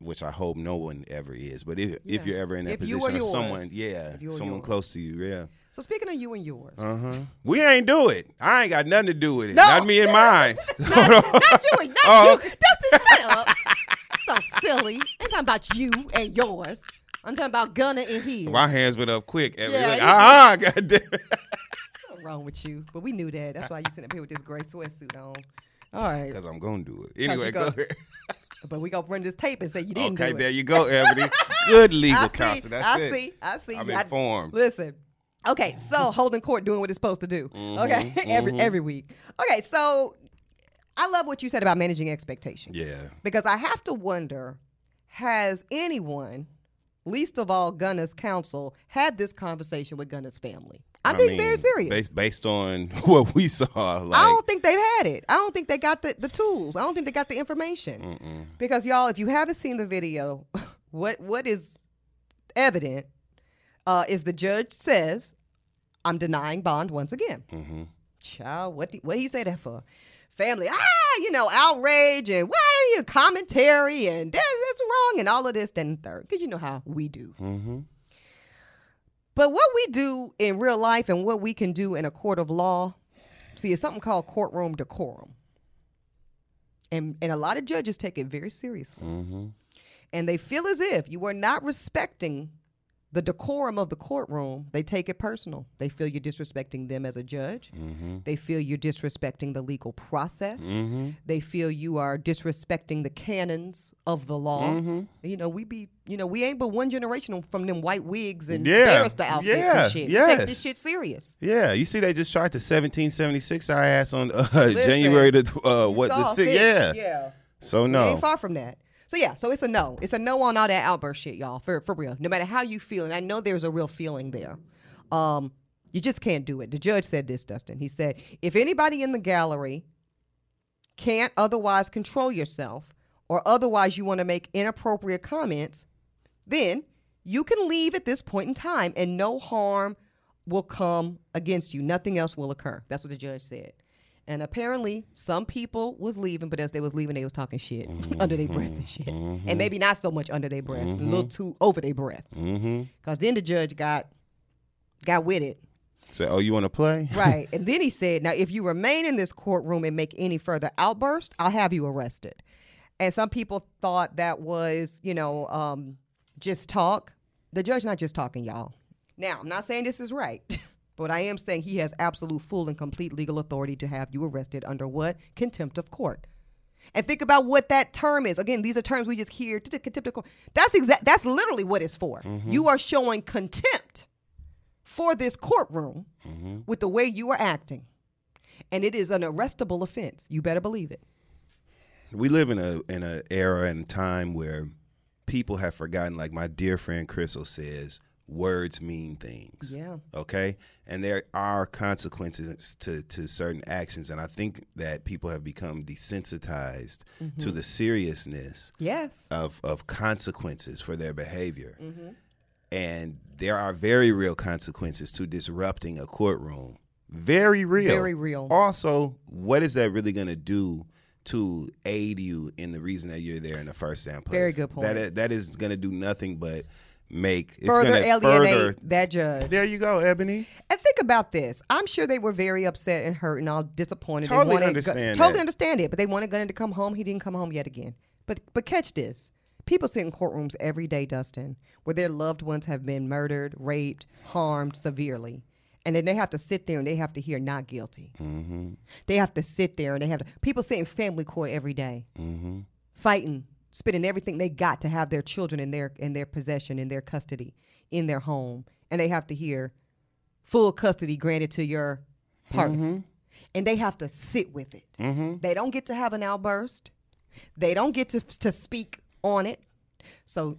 which I hope no one ever is, but if if you're ever in that
If
position
or
or someone, yeah,
If you or
someone
yours.
close to you, yeah.
So speaking of you and yours.
Uh huh. We ain't do it. I ain't got nothing to do with it.
No.
Not me and mine. [laughs]
not, not you, not [laughs]
Oh.
you. Dustin, shut up. So silly. I'm talking about you and yours. I'm talking about Gunna and his.
My hands went up quick.
Yeah,
like,
you-
uh-uh, goddamn. [laughs]
What's wrong with you? But we knew that. That's why you sitting up here with this gray sweatsuit on. All right.
Because I'm going to do it. Anyway, go
go.
ahead. [laughs]
But we to run this tape and say you didn't
Okay, there you go, Eboni. [laughs] Good legal counsel. That's
I
it.
see. I see.
I'm
I-
informed.
Listen. Okay, so holding court doing what it's supposed to do. Okay,
Mm-hmm,
every every week. Okay, so I love what you said about managing expectations.
Yeah.
because I have to wonder has anyone, least of all Gunna's counsel, had this conversation with Gunna's family? I'm
I
being
mean,
very serious.
Based, based on [laughs] what we saw, like,
I don't think they've had it. I don't think they got the, the tools. I don't think they got the information. Because y'all, if you haven't seen the video, [laughs] what what is evident uh, is the judge says, "I'm denying bond once again."
Mhm.
Child, what the, what he say that for? Family, ah, you know, outrage and why are you commentary and that, that's wrong and all of this, then third, because you know how we do.
Mhm.
But what we do in real life and what we can do in a court of law, see, it's something called courtroom decorum. And, and a lot of judges take it very seriously.
Mhm.
And they feel as if you are not respecting the decorum of the courtroom. They take it personal. They feel you're disrespecting them as a judge. They feel you're disrespecting the legal process.
Mhm.
They feel you are disrespecting the canons of the law. You know, we be, you know, we ain't but one generation from them white wigs and
Yeah,
barrister outfits
yeah,
and shit. We take this shit serious.
Yeah, you see, they just charged the 1776 our ass on uh, [laughs]
Listen,
January the uh, what the
six.
Yeah.
yeah.
So
We
no.
ain't far from that. So yeah, so it's a no. It's a no on all that outburst shit, y'all. For for real. No matter how you feel, and I know there's a real feeling there. Um, you just can't do it. The judge said this, Dustin. He said, if anybody in the gallery can't otherwise control yourself, or otherwise you want to make inappropriate comments, then you can leave at this point in time, and no harm will come against you. Nothing else will occur. That's what the judge said. And apparently, some people was leaving, but as they was leaving, they was talking shit [laughs] under their breath and shit, and maybe not so much under their breath, a little too over their breath.
Mm-hmm.
Because then the judge got got with it,
Say, oh, you want to play?
right? [laughs] and then he said, "Now, if you remain in this courtroom and make any further outburst, I'll have you arrested." And some people thought that was, you know, um, just talk. The judge not just talking, y'all. Now, I'm not saying this is right, [laughs] but I am saying he has absolute full and complete legal authority to have you arrested under what? Contempt of court. And think about what that term is. Again, these are terms we just hear. Contempt of court. That's exact. That's literally what it's for. Mm-hmm. You are showing contempt for this courtroom mm-hmm. with the way you are acting, and it is an arrestable offense. You better believe it.
we live in a in a era and time where people have forgotten like my dear friend crystal says words mean things
Yeah.
okay and there are consequences to to certain actions and i think that people have become desensitized to the seriousness
Yes.
of of consequences for their behavior
Mm-hmm.
and there are very real consequences to disrupting a courtroom very real
Very real.
also what is that really going to do to aid you in the reason that you're there in the first damn place
Very good point.
that is, that is going to do nothing but make it's
further alienate
further.
that judge.
There you go, Eboni.
And think about this. I'm sure they were very upset and hurt and all disappointed. They
Totally
wanted Gu-
understand
totally understand it. But they wanted Gunna to come home. He didn't come home yet again. But but catch this. People sit in courtrooms every day, Dustin, where their loved ones have been murdered, raped, harmed severely. And then they have to sit there and they have to hear not guilty.
Mm-hmm.
They have to sit there and they have to. People sit in family court every day,
Mm-hmm.
fighting, spending everything they got to have their children in their in their possession, in their custody, in their home, and they have to hear full custody granted to your partner, and they have to sit with it.
Mm-hmm.
They don't get to have an outburst. They don't get to to speak on it. So,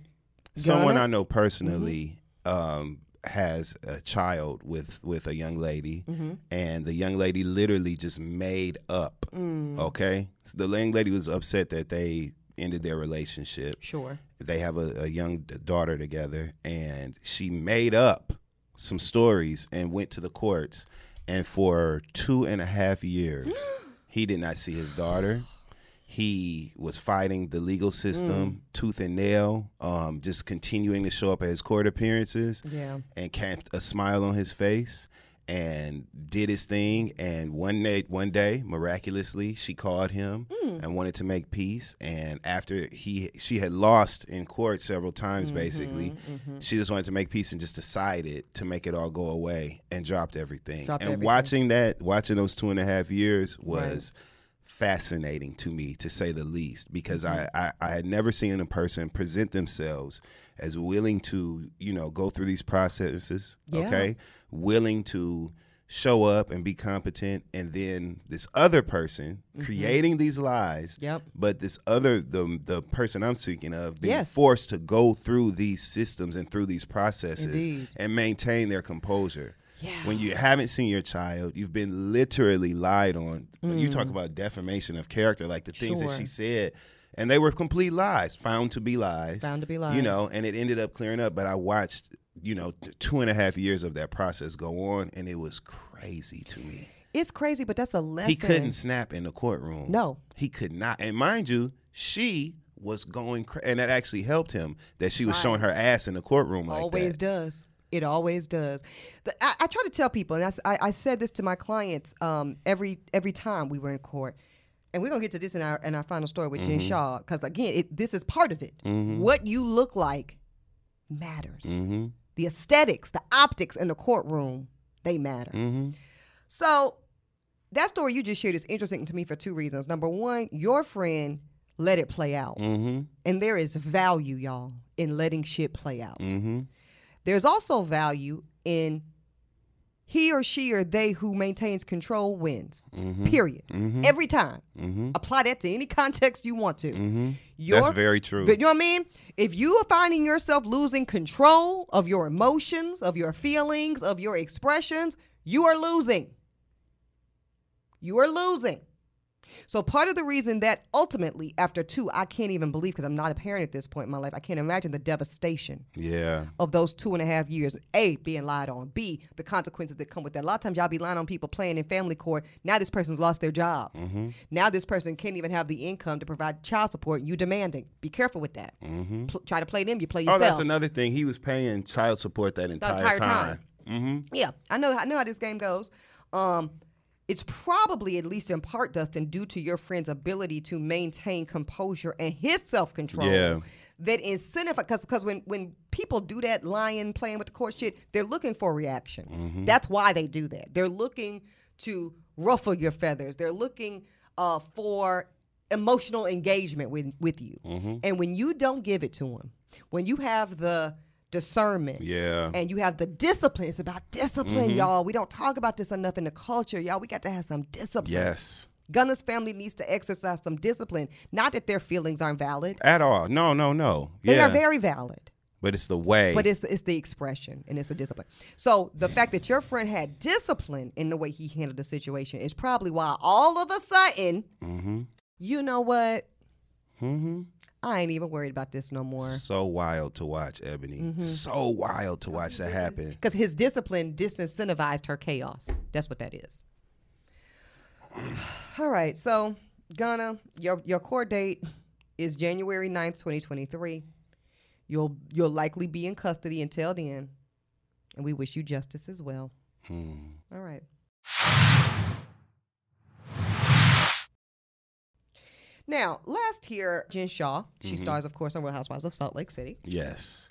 Someone
Gunna-
I know personally um, has a child with with a young lady,
Mm-hmm.
and the young lady literally just made up.
Mm.
Okay, so the young lady was upset that they ended their relationship.
sure,
They have a, a young daughter together, and she made up some stories and went to the courts. And for two and a half years, [gasps] he did not see his daughter. He was fighting the legal system tooth and nail, um, just continuing to show up at his court appearances
yeah,
and kept a smile on his face and did his thing. And one day, one day, miraculously, she called him hmm. and wanted to make peace. And after he, she had lost in court several times, mm-hmm, basically, mm-hmm. she just wanted to make peace and just decided to make it all go away and dropped everything.
Dropped
and
everything.
watching that, watching those two and a half years was. Fascinating to me, to say the least, because
Mm-hmm.
I, I, I had never seen a person present themselves as willing to, you know, go through these processes,
Yeah.
okay, willing to show up and be competent, and then this other person creating these lies,
Mm-hmm. Yep.
but this other the the person I'm speaking of being
Yes.
forced to go through these systems and through these processes
Indeed.
and maintain their composure.
Yeah.
When you haven't seen your child, you've been literally lied on. When you talk about defamation of character, like the things that
Mm.
She said, and they were complete lies, found to be lies.
Found to be lies.
You know, and it ended up clearing up. But I watched, you know, two and a half years of that process go on, and it was crazy to me.
it's crazy, but that's a lesson.
He couldn't snap in the courtroom.
No.
he could not. And mind you, she was going, cra- and that actually helped him that she was
Right.
showing her ass in the courtroom like
always
that.
does. It always does. The- I, I try to tell people, and I said this to my clients um, every every time we were in court, and we're gonna get to this in our in our final story with Jen Shah, because again, it, this is part of it. What you look like matters.
Mm-hmm.
The aesthetics, the optics in the courtroom, they matter.
Mm-hmm.
So that story you just shared is interesting to me for two reasons. Number one, your friend let it play out,
Mm-hmm.
and there is value, y'all, in letting shit play out.
Mm-hmm.
There's also value in he or she or they who maintains control wins.
Mm-hmm.
Period. Every time.
Mm-hmm.
Apply that to any context you want to.
Mm-hmm. That's very true.
But you know what I mean? If you are finding yourself losing control of your emotions, of your feelings, of your expressions, you are losing. You are losing. So part of the reason that ultimately, after two, I can't even believe because I'm not a parent at this point in my life. I can't imagine the devastation
yeah.
of those two and a half years. A, being lied on. B, the consequences that come with that. A lot of times y'all be lying on people playing in family court. Now this person's lost their job.
Mm-hmm.
Now this person can't even have the income to provide child support. You demanding. Be careful with that.
Mm-hmm.
Pl- try to play them, you play yourself.
Oh, that's another thing. He was paying child support that
the
entire,
entire
time.
time.
Mm-hmm.
Yeah, I know. I know how this game goes. Um, it's probably, at least in part, Dustin, due to your friend's ability to maintain composure and his self control.
Yeah.
That incentive, because because when when people do that lying, playing with the court shit, they're looking for a reaction.
Mm-hmm.
That's why they do that. They're looking to ruffle your feathers. They're looking uh, for emotional engagement with with you.
Mm-hmm.
And when you don't give it to them, when you have the discernment,
Yeah.
and you have the discipline. It's about discipline,
Mm-hmm.
y'all. We don't talk about this enough in the culture, y'all. We got to have some discipline.
yes.
Gunna's family needs to exercise some discipline. Not that their feelings aren't valid.
At all. No, no, no.
They
yeah.
are very valid.
but it's the way.
But it's it's the expression and it's a discipline. So the fact that your friend had discipline in the way he handled the situation is probably why all of a sudden,
mm-hmm.
you know what?
Mm-hmm.
I ain't even worried about this no more.
So wild to watch, Eboni. So wild to watch that happen.
Because his discipline disincentivized her chaos. That's what that is. [sighs] All right. So, Gunna, your, your court date is January 9th, 2023. You'll you'll likely be in custody until then, and we wish you justice as well.
Hmm.
All right. Now, last year, Jen Shah. She stars, of course, on Real Housewives of Salt Lake City.
Yes.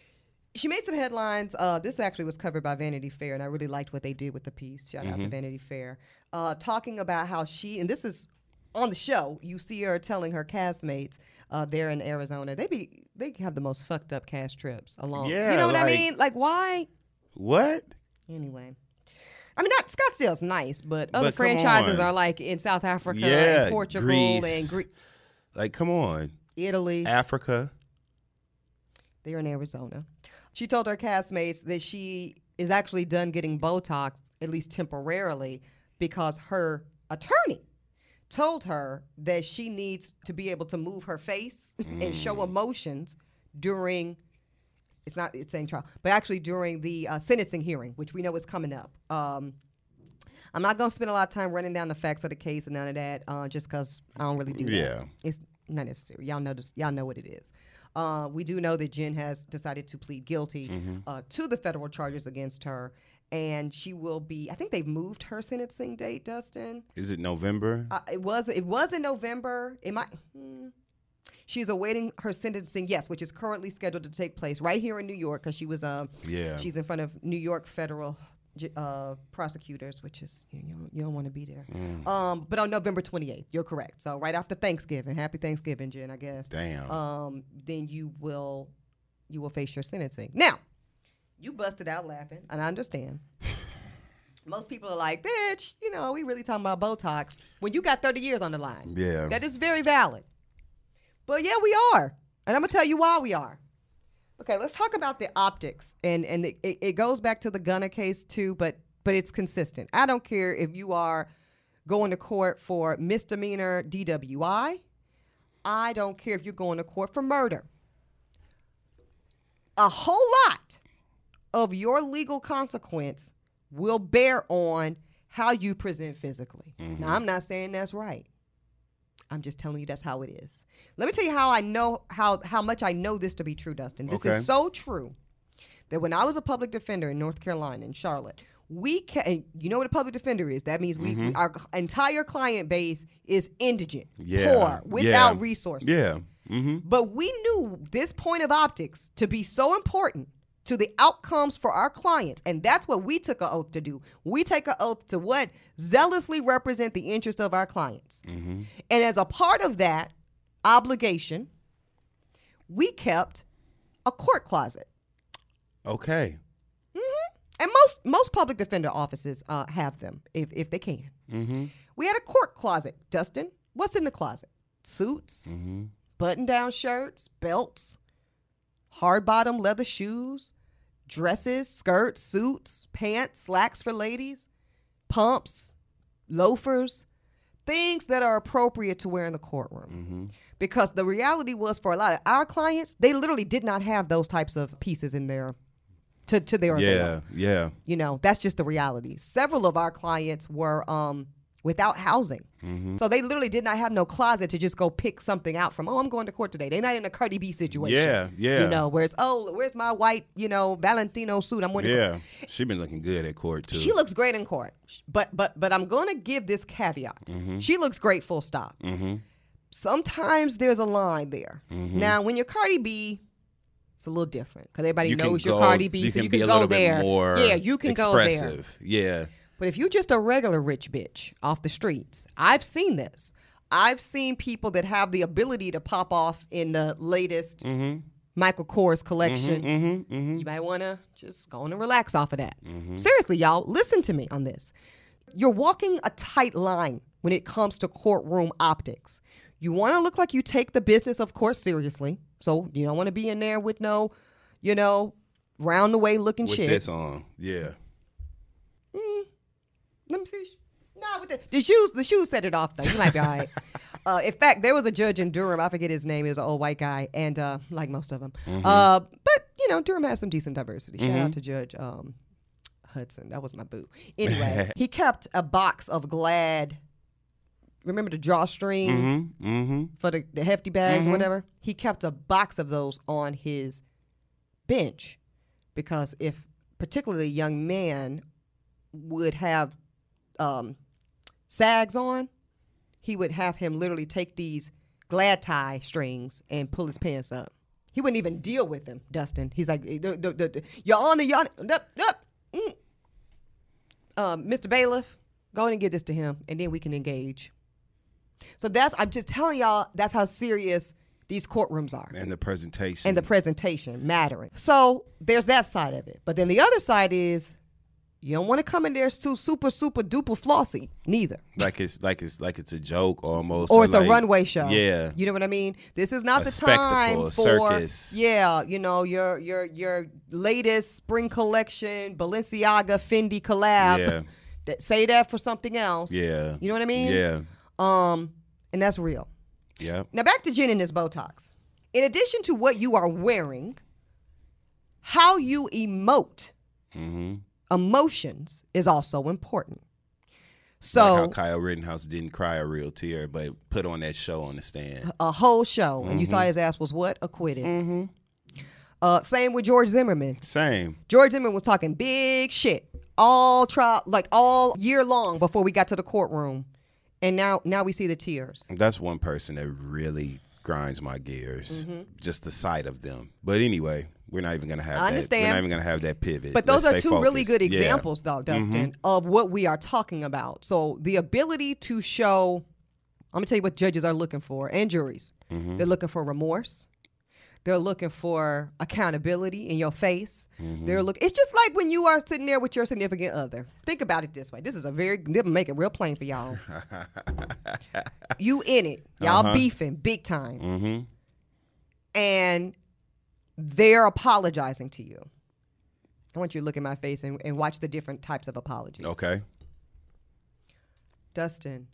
She made some headlines. Uh, this actually was covered by Vanity Fair, and I really liked what they did with the piece. Shout out to Vanity Fair. Uh, talking about how she, and this is on the show, you see her telling her castmates uh, there in Arizona, they be they have the most fucked up cast trips along.
Yeah,
you know what I mean? Like why?
What?
Anyway. I mean, not Scottsdale's nice, but other
But come
franchises
on.
are like in South Africa
Yeah,
and Portugal
Greece.
and Gre-
Like, come on.
Italy.
Africa.
They're in Arizona. She told her castmates that she is actually done getting Botox, at least temporarily, because her attorney told her that she needs to be able to move her face and show emotions during. It's not it's saying trial, but actually during the uh, sentencing hearing, which we know is coming up. Um, I'm not gonna spend a lot of time running down the facts of the case and none of that, uh, just because I don't really do that.
Yeah.
It's not necessary. Y'all know this, y'all know what it is. Uh, we do know that Jen has decided to plead guilty
Mm-hmm.
uh, to the federal charges against her, and she will be. I think they've moved her sentencing date. Dustin,
Is it November?
uh, it was it was in November. It might. Hmm. She's awaiting her sentencing, yes, which is currently scheduled to take place right here in New York because she was uh,
yeah.
she's in front of New York federal uh, prosecutors, which is you, you don't, you don't want to be there.
Mm.
Um, but on November 28th, you're correct. So right after Thanksgiving, happy Thanksgiving, Jen, I guess.
Damn.
Um, then you will you will face your sentencing. Now, you busted out laughing, and I understand. [laughs] Most people are like, bitch, you know, we really talking about Botox when you got 30 years on the line.
yeah.
That is very valid. But yeah, we are. And I'm going to tell you why we are. Okay, let's talk about the optics. And and it, it goes back to the Gunna case too, but but it's consistent. I don't care if you are going to court for misdemeanor DWI. I don't care if you're going to court for murder. A whole lot of your legal consequence will bear on how you present physically. Now, mm-hmm. I'm not saying that's right. I'm just telling you that's how it is. Let me tell you how I know how how much I know this to be true, Dustin. This
Okay.
is so true that when I was a public defender in North Carolina in Charlotte, we ca- and you know what a public defender is. That means we, we our entire client base is indigent,
Yeah.
poor, without
Yeah.
resources.
Yeah. Mm-hmm.
But we knew this point of optics to be so important to the outcomes for our clients. And that's what we took an oath to do. We take an oath to what? Zealously represent the interest of our clients.
Mm-hmm.
And as a part of that obligation, we kept a court closet.
Okay.
And most most public defender offices uh, have them if, if they can.
Mm-hmm.
We had a court closet. Dustin, what's in the closet? Suits,
Mm-hmm.
button down shirts, belts, hard bottom leather shoes, dresses, skirts, suits, pants, slacks for ladies, pumps, loafers, things that are appropriate to wear in the courtroom.
Mm-hmm.
Because the reality was for a lot of our clients, they literally did not have those types of pieces in their to, to their avail.
Yeah. Yeah.
You know, that's just the reality. Several of our clients were um, without housing.
Mm-hmm.
So they literally did not have no closet to just go pick something out from. Oh, I'm going to court today. They're not in a Cardi B situation.
Yeah. Yeah.
You know, where it's, oh, where's my white, you know, Valentino suit? I'm wearing.
Yeah. She been looking good at court too.
She looks great in court. But but but I'm going to give this caveat. She looks great full stop.
mm-hmm.
Sometimes there's a line there.
Mhm.
Now, when you're Cardi B, it's a little different because everybody
You
knows you're
go-
Cardi B,
you
so
can
you
be
can
a
go
little
there.
bit more
yeah, you can go there.
Yeah.
But if you're just a regular rich bitch off the streets, I've seen this. I've seen people that have the ability to pop off in the latest
Mm-hmm.
Michael Kors collection.
Mm-hmm. Mm-hmm.
You might want to just go on and relax off of that.
Mm-hmm.
Seriously, y'all, listen to me on this. You're walking a tight line when it comes to courtroom optics. You want to look like you take the business of course seriously. So you don't want to be in there with no, you know, round the way looking
With
shit.
this on. Yeah.
Let me see. No, with the, the shoes, the shoes set it off though. You might be all right. [laughs] uh, in fact, there was a judge in Durham. I forget his name. He was an old white guy, and uh, like most of them. Uh, but you know, Durham has some decent diversity. Shout out to Judge um, Hudson. That was my boo. Anyway, [laughs] he kept a box of Glad. Remember the drawstring
Mm-hmm. Mm-hmm.
for the, the hefty bags or whatever? He kept a box of those on his bench because if particularly young man would have um, sags on, he would have him literally take these glad tie strings and pull his pants up. He wouldn't even deal with them, Dustin. He's like, "The- the- the- the- Your Honor, Your Honor, mm." um, Mr. Bailiff, go ahead and get this to him, and then we can engage. So that's I'm just telling y'all that's how serious these courtrooms are
And the presentation.
and the presentation mattering. So there's that side of it. But then the other side is you don't want to come in there too super super duper flossy neither.
like it's like it's like it's a joke almost.
Or it's a runway show.
Yeah.
You know what I mean? This is not
A
the time for
circus.
Yeah, you know, your your your latest spring collection, Balenciaga Fendi collab.
Yeah.
That say that for something else.
Yeah.
You know what I mean?
Yeah.
Um, and that's real.
Yeah.
Now back to Jen and this Botox. In addition to what you are wearing, how you emote
Mm-hmm.
Emotions is also important.
like
So
how Kyle Rittenhouse didn't cry a real tear, but put on that show on the stand.
a whole show, and you saw his ass was what acquitted. Mm-hmm. Uh, same with George Zimmerman.
Same.
George Zimmerman was talking big shit all trial, like all year long before we got to the courtroom, and now now we see the tears.
That's one person that really grinds my gears. Just the sight of them. But anyway, we're not even gonna have
I
that.
understand.
We're not even gonna have that pivot.
But those
Let's
are two really
focused.
good
Yeah. Mm-hmm.
examples, though, Dustin, of what we are talking about. So the ability to show, I'm gonna tell you what judges are looking for and juries.
Mm-hmm.
They're looking for remorse. They're looking for accountability in your face.
Mm-hmm.
They're look. It's just like when you are sitting there with your significant other. Think about it this way. This is a very. Make it real plain for y'all. [laughs] you in it, y'all
Uh-huh.
beefing big time,
Mm-hmm.
and they're apologizing to you. I want you to look in my face and, and watch the different types of apologies.
Okay.
Dustin,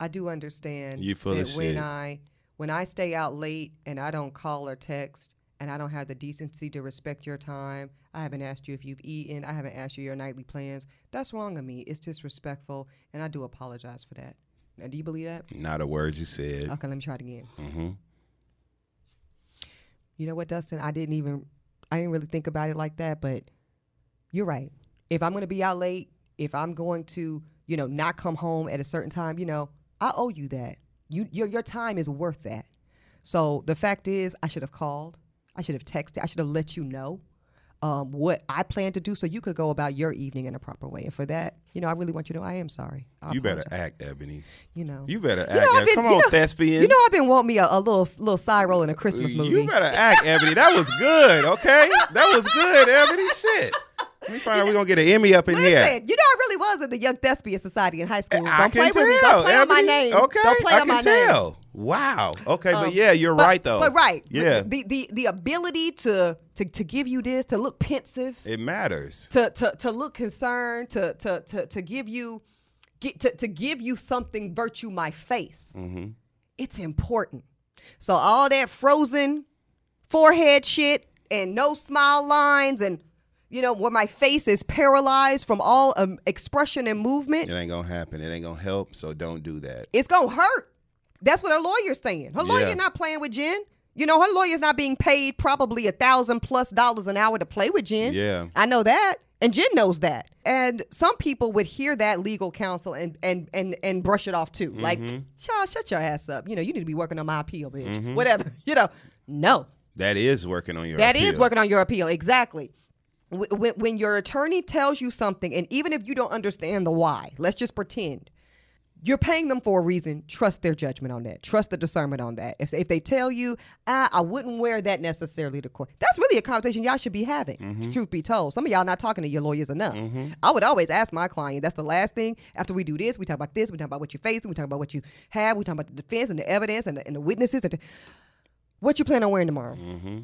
I do understand
You full
that
of
when
shit.
I when I stay out late and I don't call or text and I don't have the decency to respect your time, I haven't asked you if you've eaten, I haven't asked you your nightly plans. That's wrong of me. It's disrespectful, and I do apologize for that. Now, do you believe that?
Not a word you said.
Okay, let me try it again.
Mm-hmm.
You know what, Dustin? I didn't even I didn't really think about it like that, but you're right. If I'm going to be out late, if I'm going to, you know, not come home at a certain time, you know, I owe you that. You your your time is worth that. So the fact is, I should have called. I should have texted. I should have let you know um, what I plan to do, so you could go about your evening in a proper way. And for that, you know, I really want you to know I am sorry. I
You better act, Eboni.
You know,
You better act.
You know, been-
Come
you
on,
know-
thespian.
You know, I've been wanting me a, a little little side role in a Christmas movie.
You better act, Eboni. That was good, okay? That was good, Eboni. Shit. Let me find out we're gonna get an Emmy up in
Listen,
here.
you know I really was in the Young Thespian Society in high school. Don't
I
play with me.
tell,
Don't play on my
Eboni.
name.
Okay,
Don't play
I
on
can
my name.
Wow. Okay,
Um,
but yeah, you're
but-
right though.
But right.
Yeah,
The, the the ability to to to give you this, to look pensive,
it matters.
to to to look concerned, to to to to give you get to, to give you something virtue my face.
Mm-hmm.
It's important. So all that frozen forehead shit and no smile lines and you know where my face is paralyzed from all um, expression and movement
It ain't gonna happen. It ain't gonna help. So don't do that.
it's gonna hurt. That's what her lawyer's saying. Her lawyer
Yeah.
not playing with Jen. You know, her lawyer's not being paid probably a thousand plus dollars an hour to play with Jen.
Yeah.
I know that. And Jen knows that. And some people would hear that legal counsel and and and and brush it off too. Like,
Mm-hmm.
Child, shut your ass up. You know, you need to be working on my appeal, bitch. Whatever. [laughs] You know, no.
That is working on your.
That is
appeal.
working on your appeal. Exactly. When, when your attorney tells you something, and even if you don't understand the why, let's just pretend you're paying them for a reason. Trust their judgment on that. Trust the discernment on that. If, if they tell you, ah, I wouldn't wear that necessarily to court, that's really a conversation y'all should be having.
Mm-hmm.
Truth be told, some of y'all not talking to your lawyers enough. I would always ask my client. That's the last thing. After we do this, we talk about this. We talk about what you're facing. We talk about what you have. We talk about the defense and the evidence and the, and the witnesses and the, what you plan on wearing tomorrow.
Mm-hmm.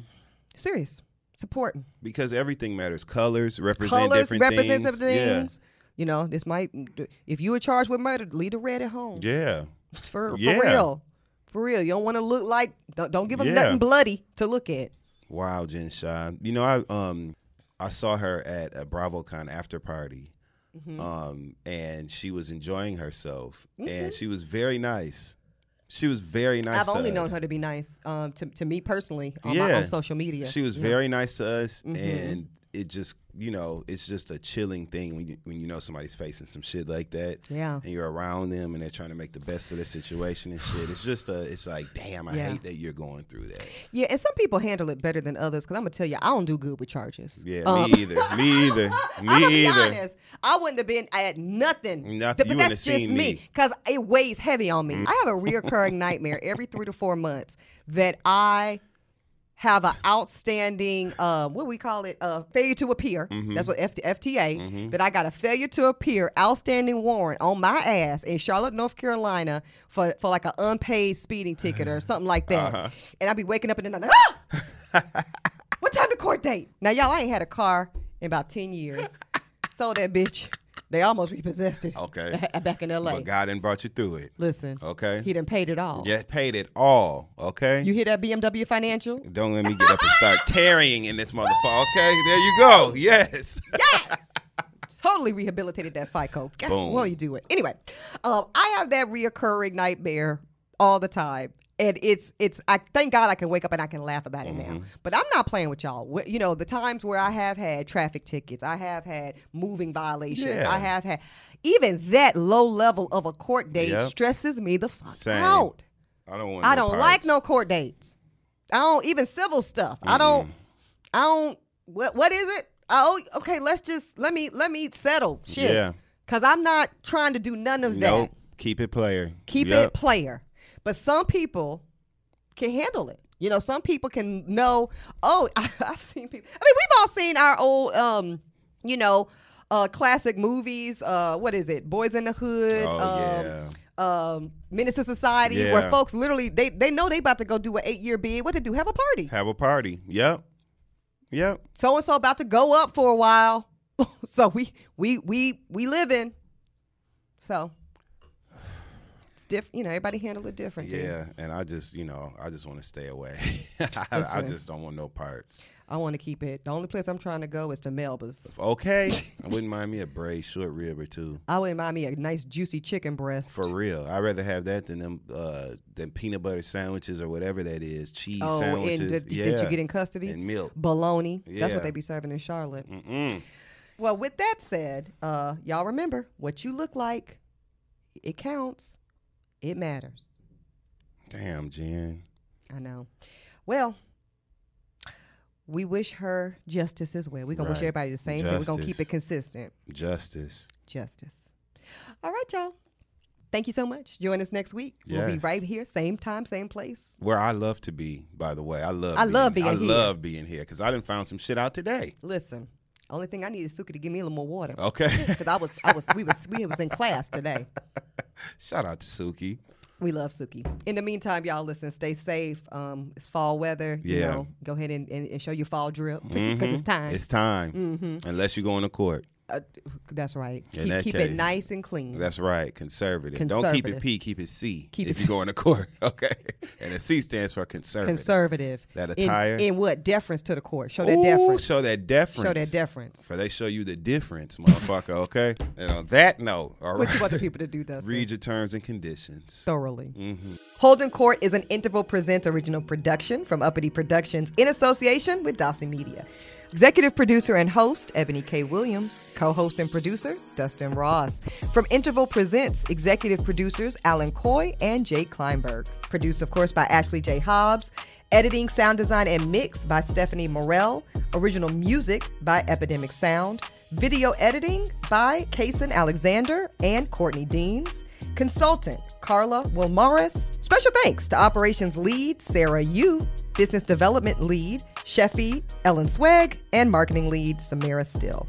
Serious. It's important.
because everything matters. Colors represent
Colors
different
represent
things.
different things. You know, this might if you were charged with murder, leave the red at home.
Yeah.
For, for
Yeah.
real. For real. You don't want to look like don't, don't give them
Yeah.
nothing bloody to look at.
Wow, Jen Shah. You know, I um I saw her at a BravoCon after party.
Mm-hmm.
Um, and she was enjoying herself and she was very nice. She was very nice.
I've
to
only
us.
known her to be nice um, to, to me personally on, my,
Yeah.
on social media.
She was
Yeah.
very nice to us,
Mhm.
and it just you know it's just a chilling thing when you when you know somebody's facing some shit like that.
Yeah.
and you're around them and they're trying to make the best of the situation and shit. It's just a, it's like, damn, I
Yeah.
hate that you're going through that.
Yeah, and some people handle it better than others. Because I'm gonna tell you, I don't do good with charges.
Yeah,
Um,
me either. Me either.
I'm [laughs] gonna
Me
be
either.
honest. I wouldn't have been at nothing.
Nothing.
But that's just me
me.
because it weighs heavy on me. I have a reoccurring [laughs] nightmare every three to four months that I have an outstanding uh, what we call it uh, failure to appear.
Mm-hmm.
That's what F- FTA. That I got a failure to appear outstanding warrant on my ass in Charlotte, North Carolina for for like an unpaid speeding ticket or something like that.
Uh-huh.
And I'd be waking up in then I'm like, ah! [laughs] what time the court date? Now y'all, I ain't had a car in about ten years. [laughs] Sold that bitch. They almost repossessed it.
Okay. [laughs]
Back in L.A.
But God didn't brought you through it.
Listen.
Okay.
He didn't paid it all.
Yeah, paid it all. Okay.
You hear that BMW Financial?
Don't let me get up and start tarrying in this motherfucker. Okay, there you go. Yes.
Yes. [laughs] totally rehabilitated that FICO. God,
Boom.
Why don't you do it? Anyway, um, I have that reoccurring nightmare all the time. And it's it's I thank God I can wake up and I can laugh about it
Mm-hmm.
now. But I'm not playing with y'all. You know the times where I have had traffic tickets, I have had moving violations,
Yeah.
I have had even that low level of a court date
Yep.
stresses me the fuck
Same.
out.
I don't want.
I
no
don't like no court dates. I don't even civil stuff. I don't. I don't. What what is it? Oh, okay. Let's just let me let me settle shit.
Yeah.
Cause I'm not trying to do none of that.
Nope. Keep it player.
Keep
Yep.
it player. But some people can handle it. You know, some people can know. Oh, [laughs] I've seen people. I mean, we've all seen our old, um, you know, uh, classic movies. Uh, what is it? Boyz n the Hood.
Oh,
um,
yeah.
um Menace to Society, where folks literally they they know they about to go do an eight year bid. What to do? Have a party.
Have a party. Yep. Yep.
So and so about to go up for a while. [laughs] so we we we we live in. So it's different. You know, everybody handle it different.
Yeah, and I just, you know, I just want to stay away. [laughs] I, I just don't want no parts.
I want to keep it. The only place I'm trying to go is to Melba's.
Okay, I [laughs] wouldn't mind me a braised short rib or two.
I wouldn't mind me a nice juicy chicken breast.
For real, I'd rather have that than them uh, than peanut butter sandwiches or whatever that is. Cheese
oh,
sandwiches.
and did,
yeah.
you get in custody?
and milk.
Bologna. That's what they be serving in Charlotte.
Mm-mm.
Well, with that said, uh, y'all remember what you look like. It counts. It matters.
Damn, Jen.
I know. Well, we wish her justice as well. We're gonna wish everybody the same thing. We're gonna keep it consistent.
Justice.
Justice. All right, y'all. Thank you so much. Join us next week. We'll be right here, same time, same place.
Where I love to be, by the way. I love.
I love being
I
here.
love being here because I didn't found some shit out today.
Listen, only thing I need is Suki to give me a little more water
Okay. [laughs]
because I was, I was, we was, we was in class today. [laughs]
Shout out to Suki.
We love Suki. In the meantime, y'all listen, stay safe. Um, it's fall weather. You know, go ahead and, and, and show your fall drip [laughs] because it's
Mhm.
time.
It's time.
Mm-hmm.
Unless you go into court.
Uh, that's right.
In
Keep,
that
keep it nice and clean.
That's right. Conservative. Don't keep it P, keep it C.
Keep
if
it
you go into court. [laughs] Okay. And the C stands for conservative.
conservative.
That attire.
In, what? Deference to the court. Show that
Ooh,
deference.
Show that deference.
Show that deference.
For they show you the difference, motherfucker, okay? And on that note, all right.
What you want the people to do, Dustin?
Read your terms and conditions.
thoroughly.
Mm-hmm.
Holding Court is an Interval Present original production from Uppity Productions in association with Dossie Media. Executive producer and host, Eboni K. Williams. Co host and producer, Dustin Ross. From Interval Presents, executive producers Alan Coy and Jake Kleinberg. Produced, of course, by Ashley J. Hobbs. Editing, sound design, and mix by Stephanie Morell. Original music by Epidemic Sound. Video editing by Kason Alexander and Courtney Deans. Consultant Carla Wilmaris. Special thanks to Operations Lead Sarah Yu, Business Development Lead Sheffy Ellen Swag, and Marketing Lead Samira Still.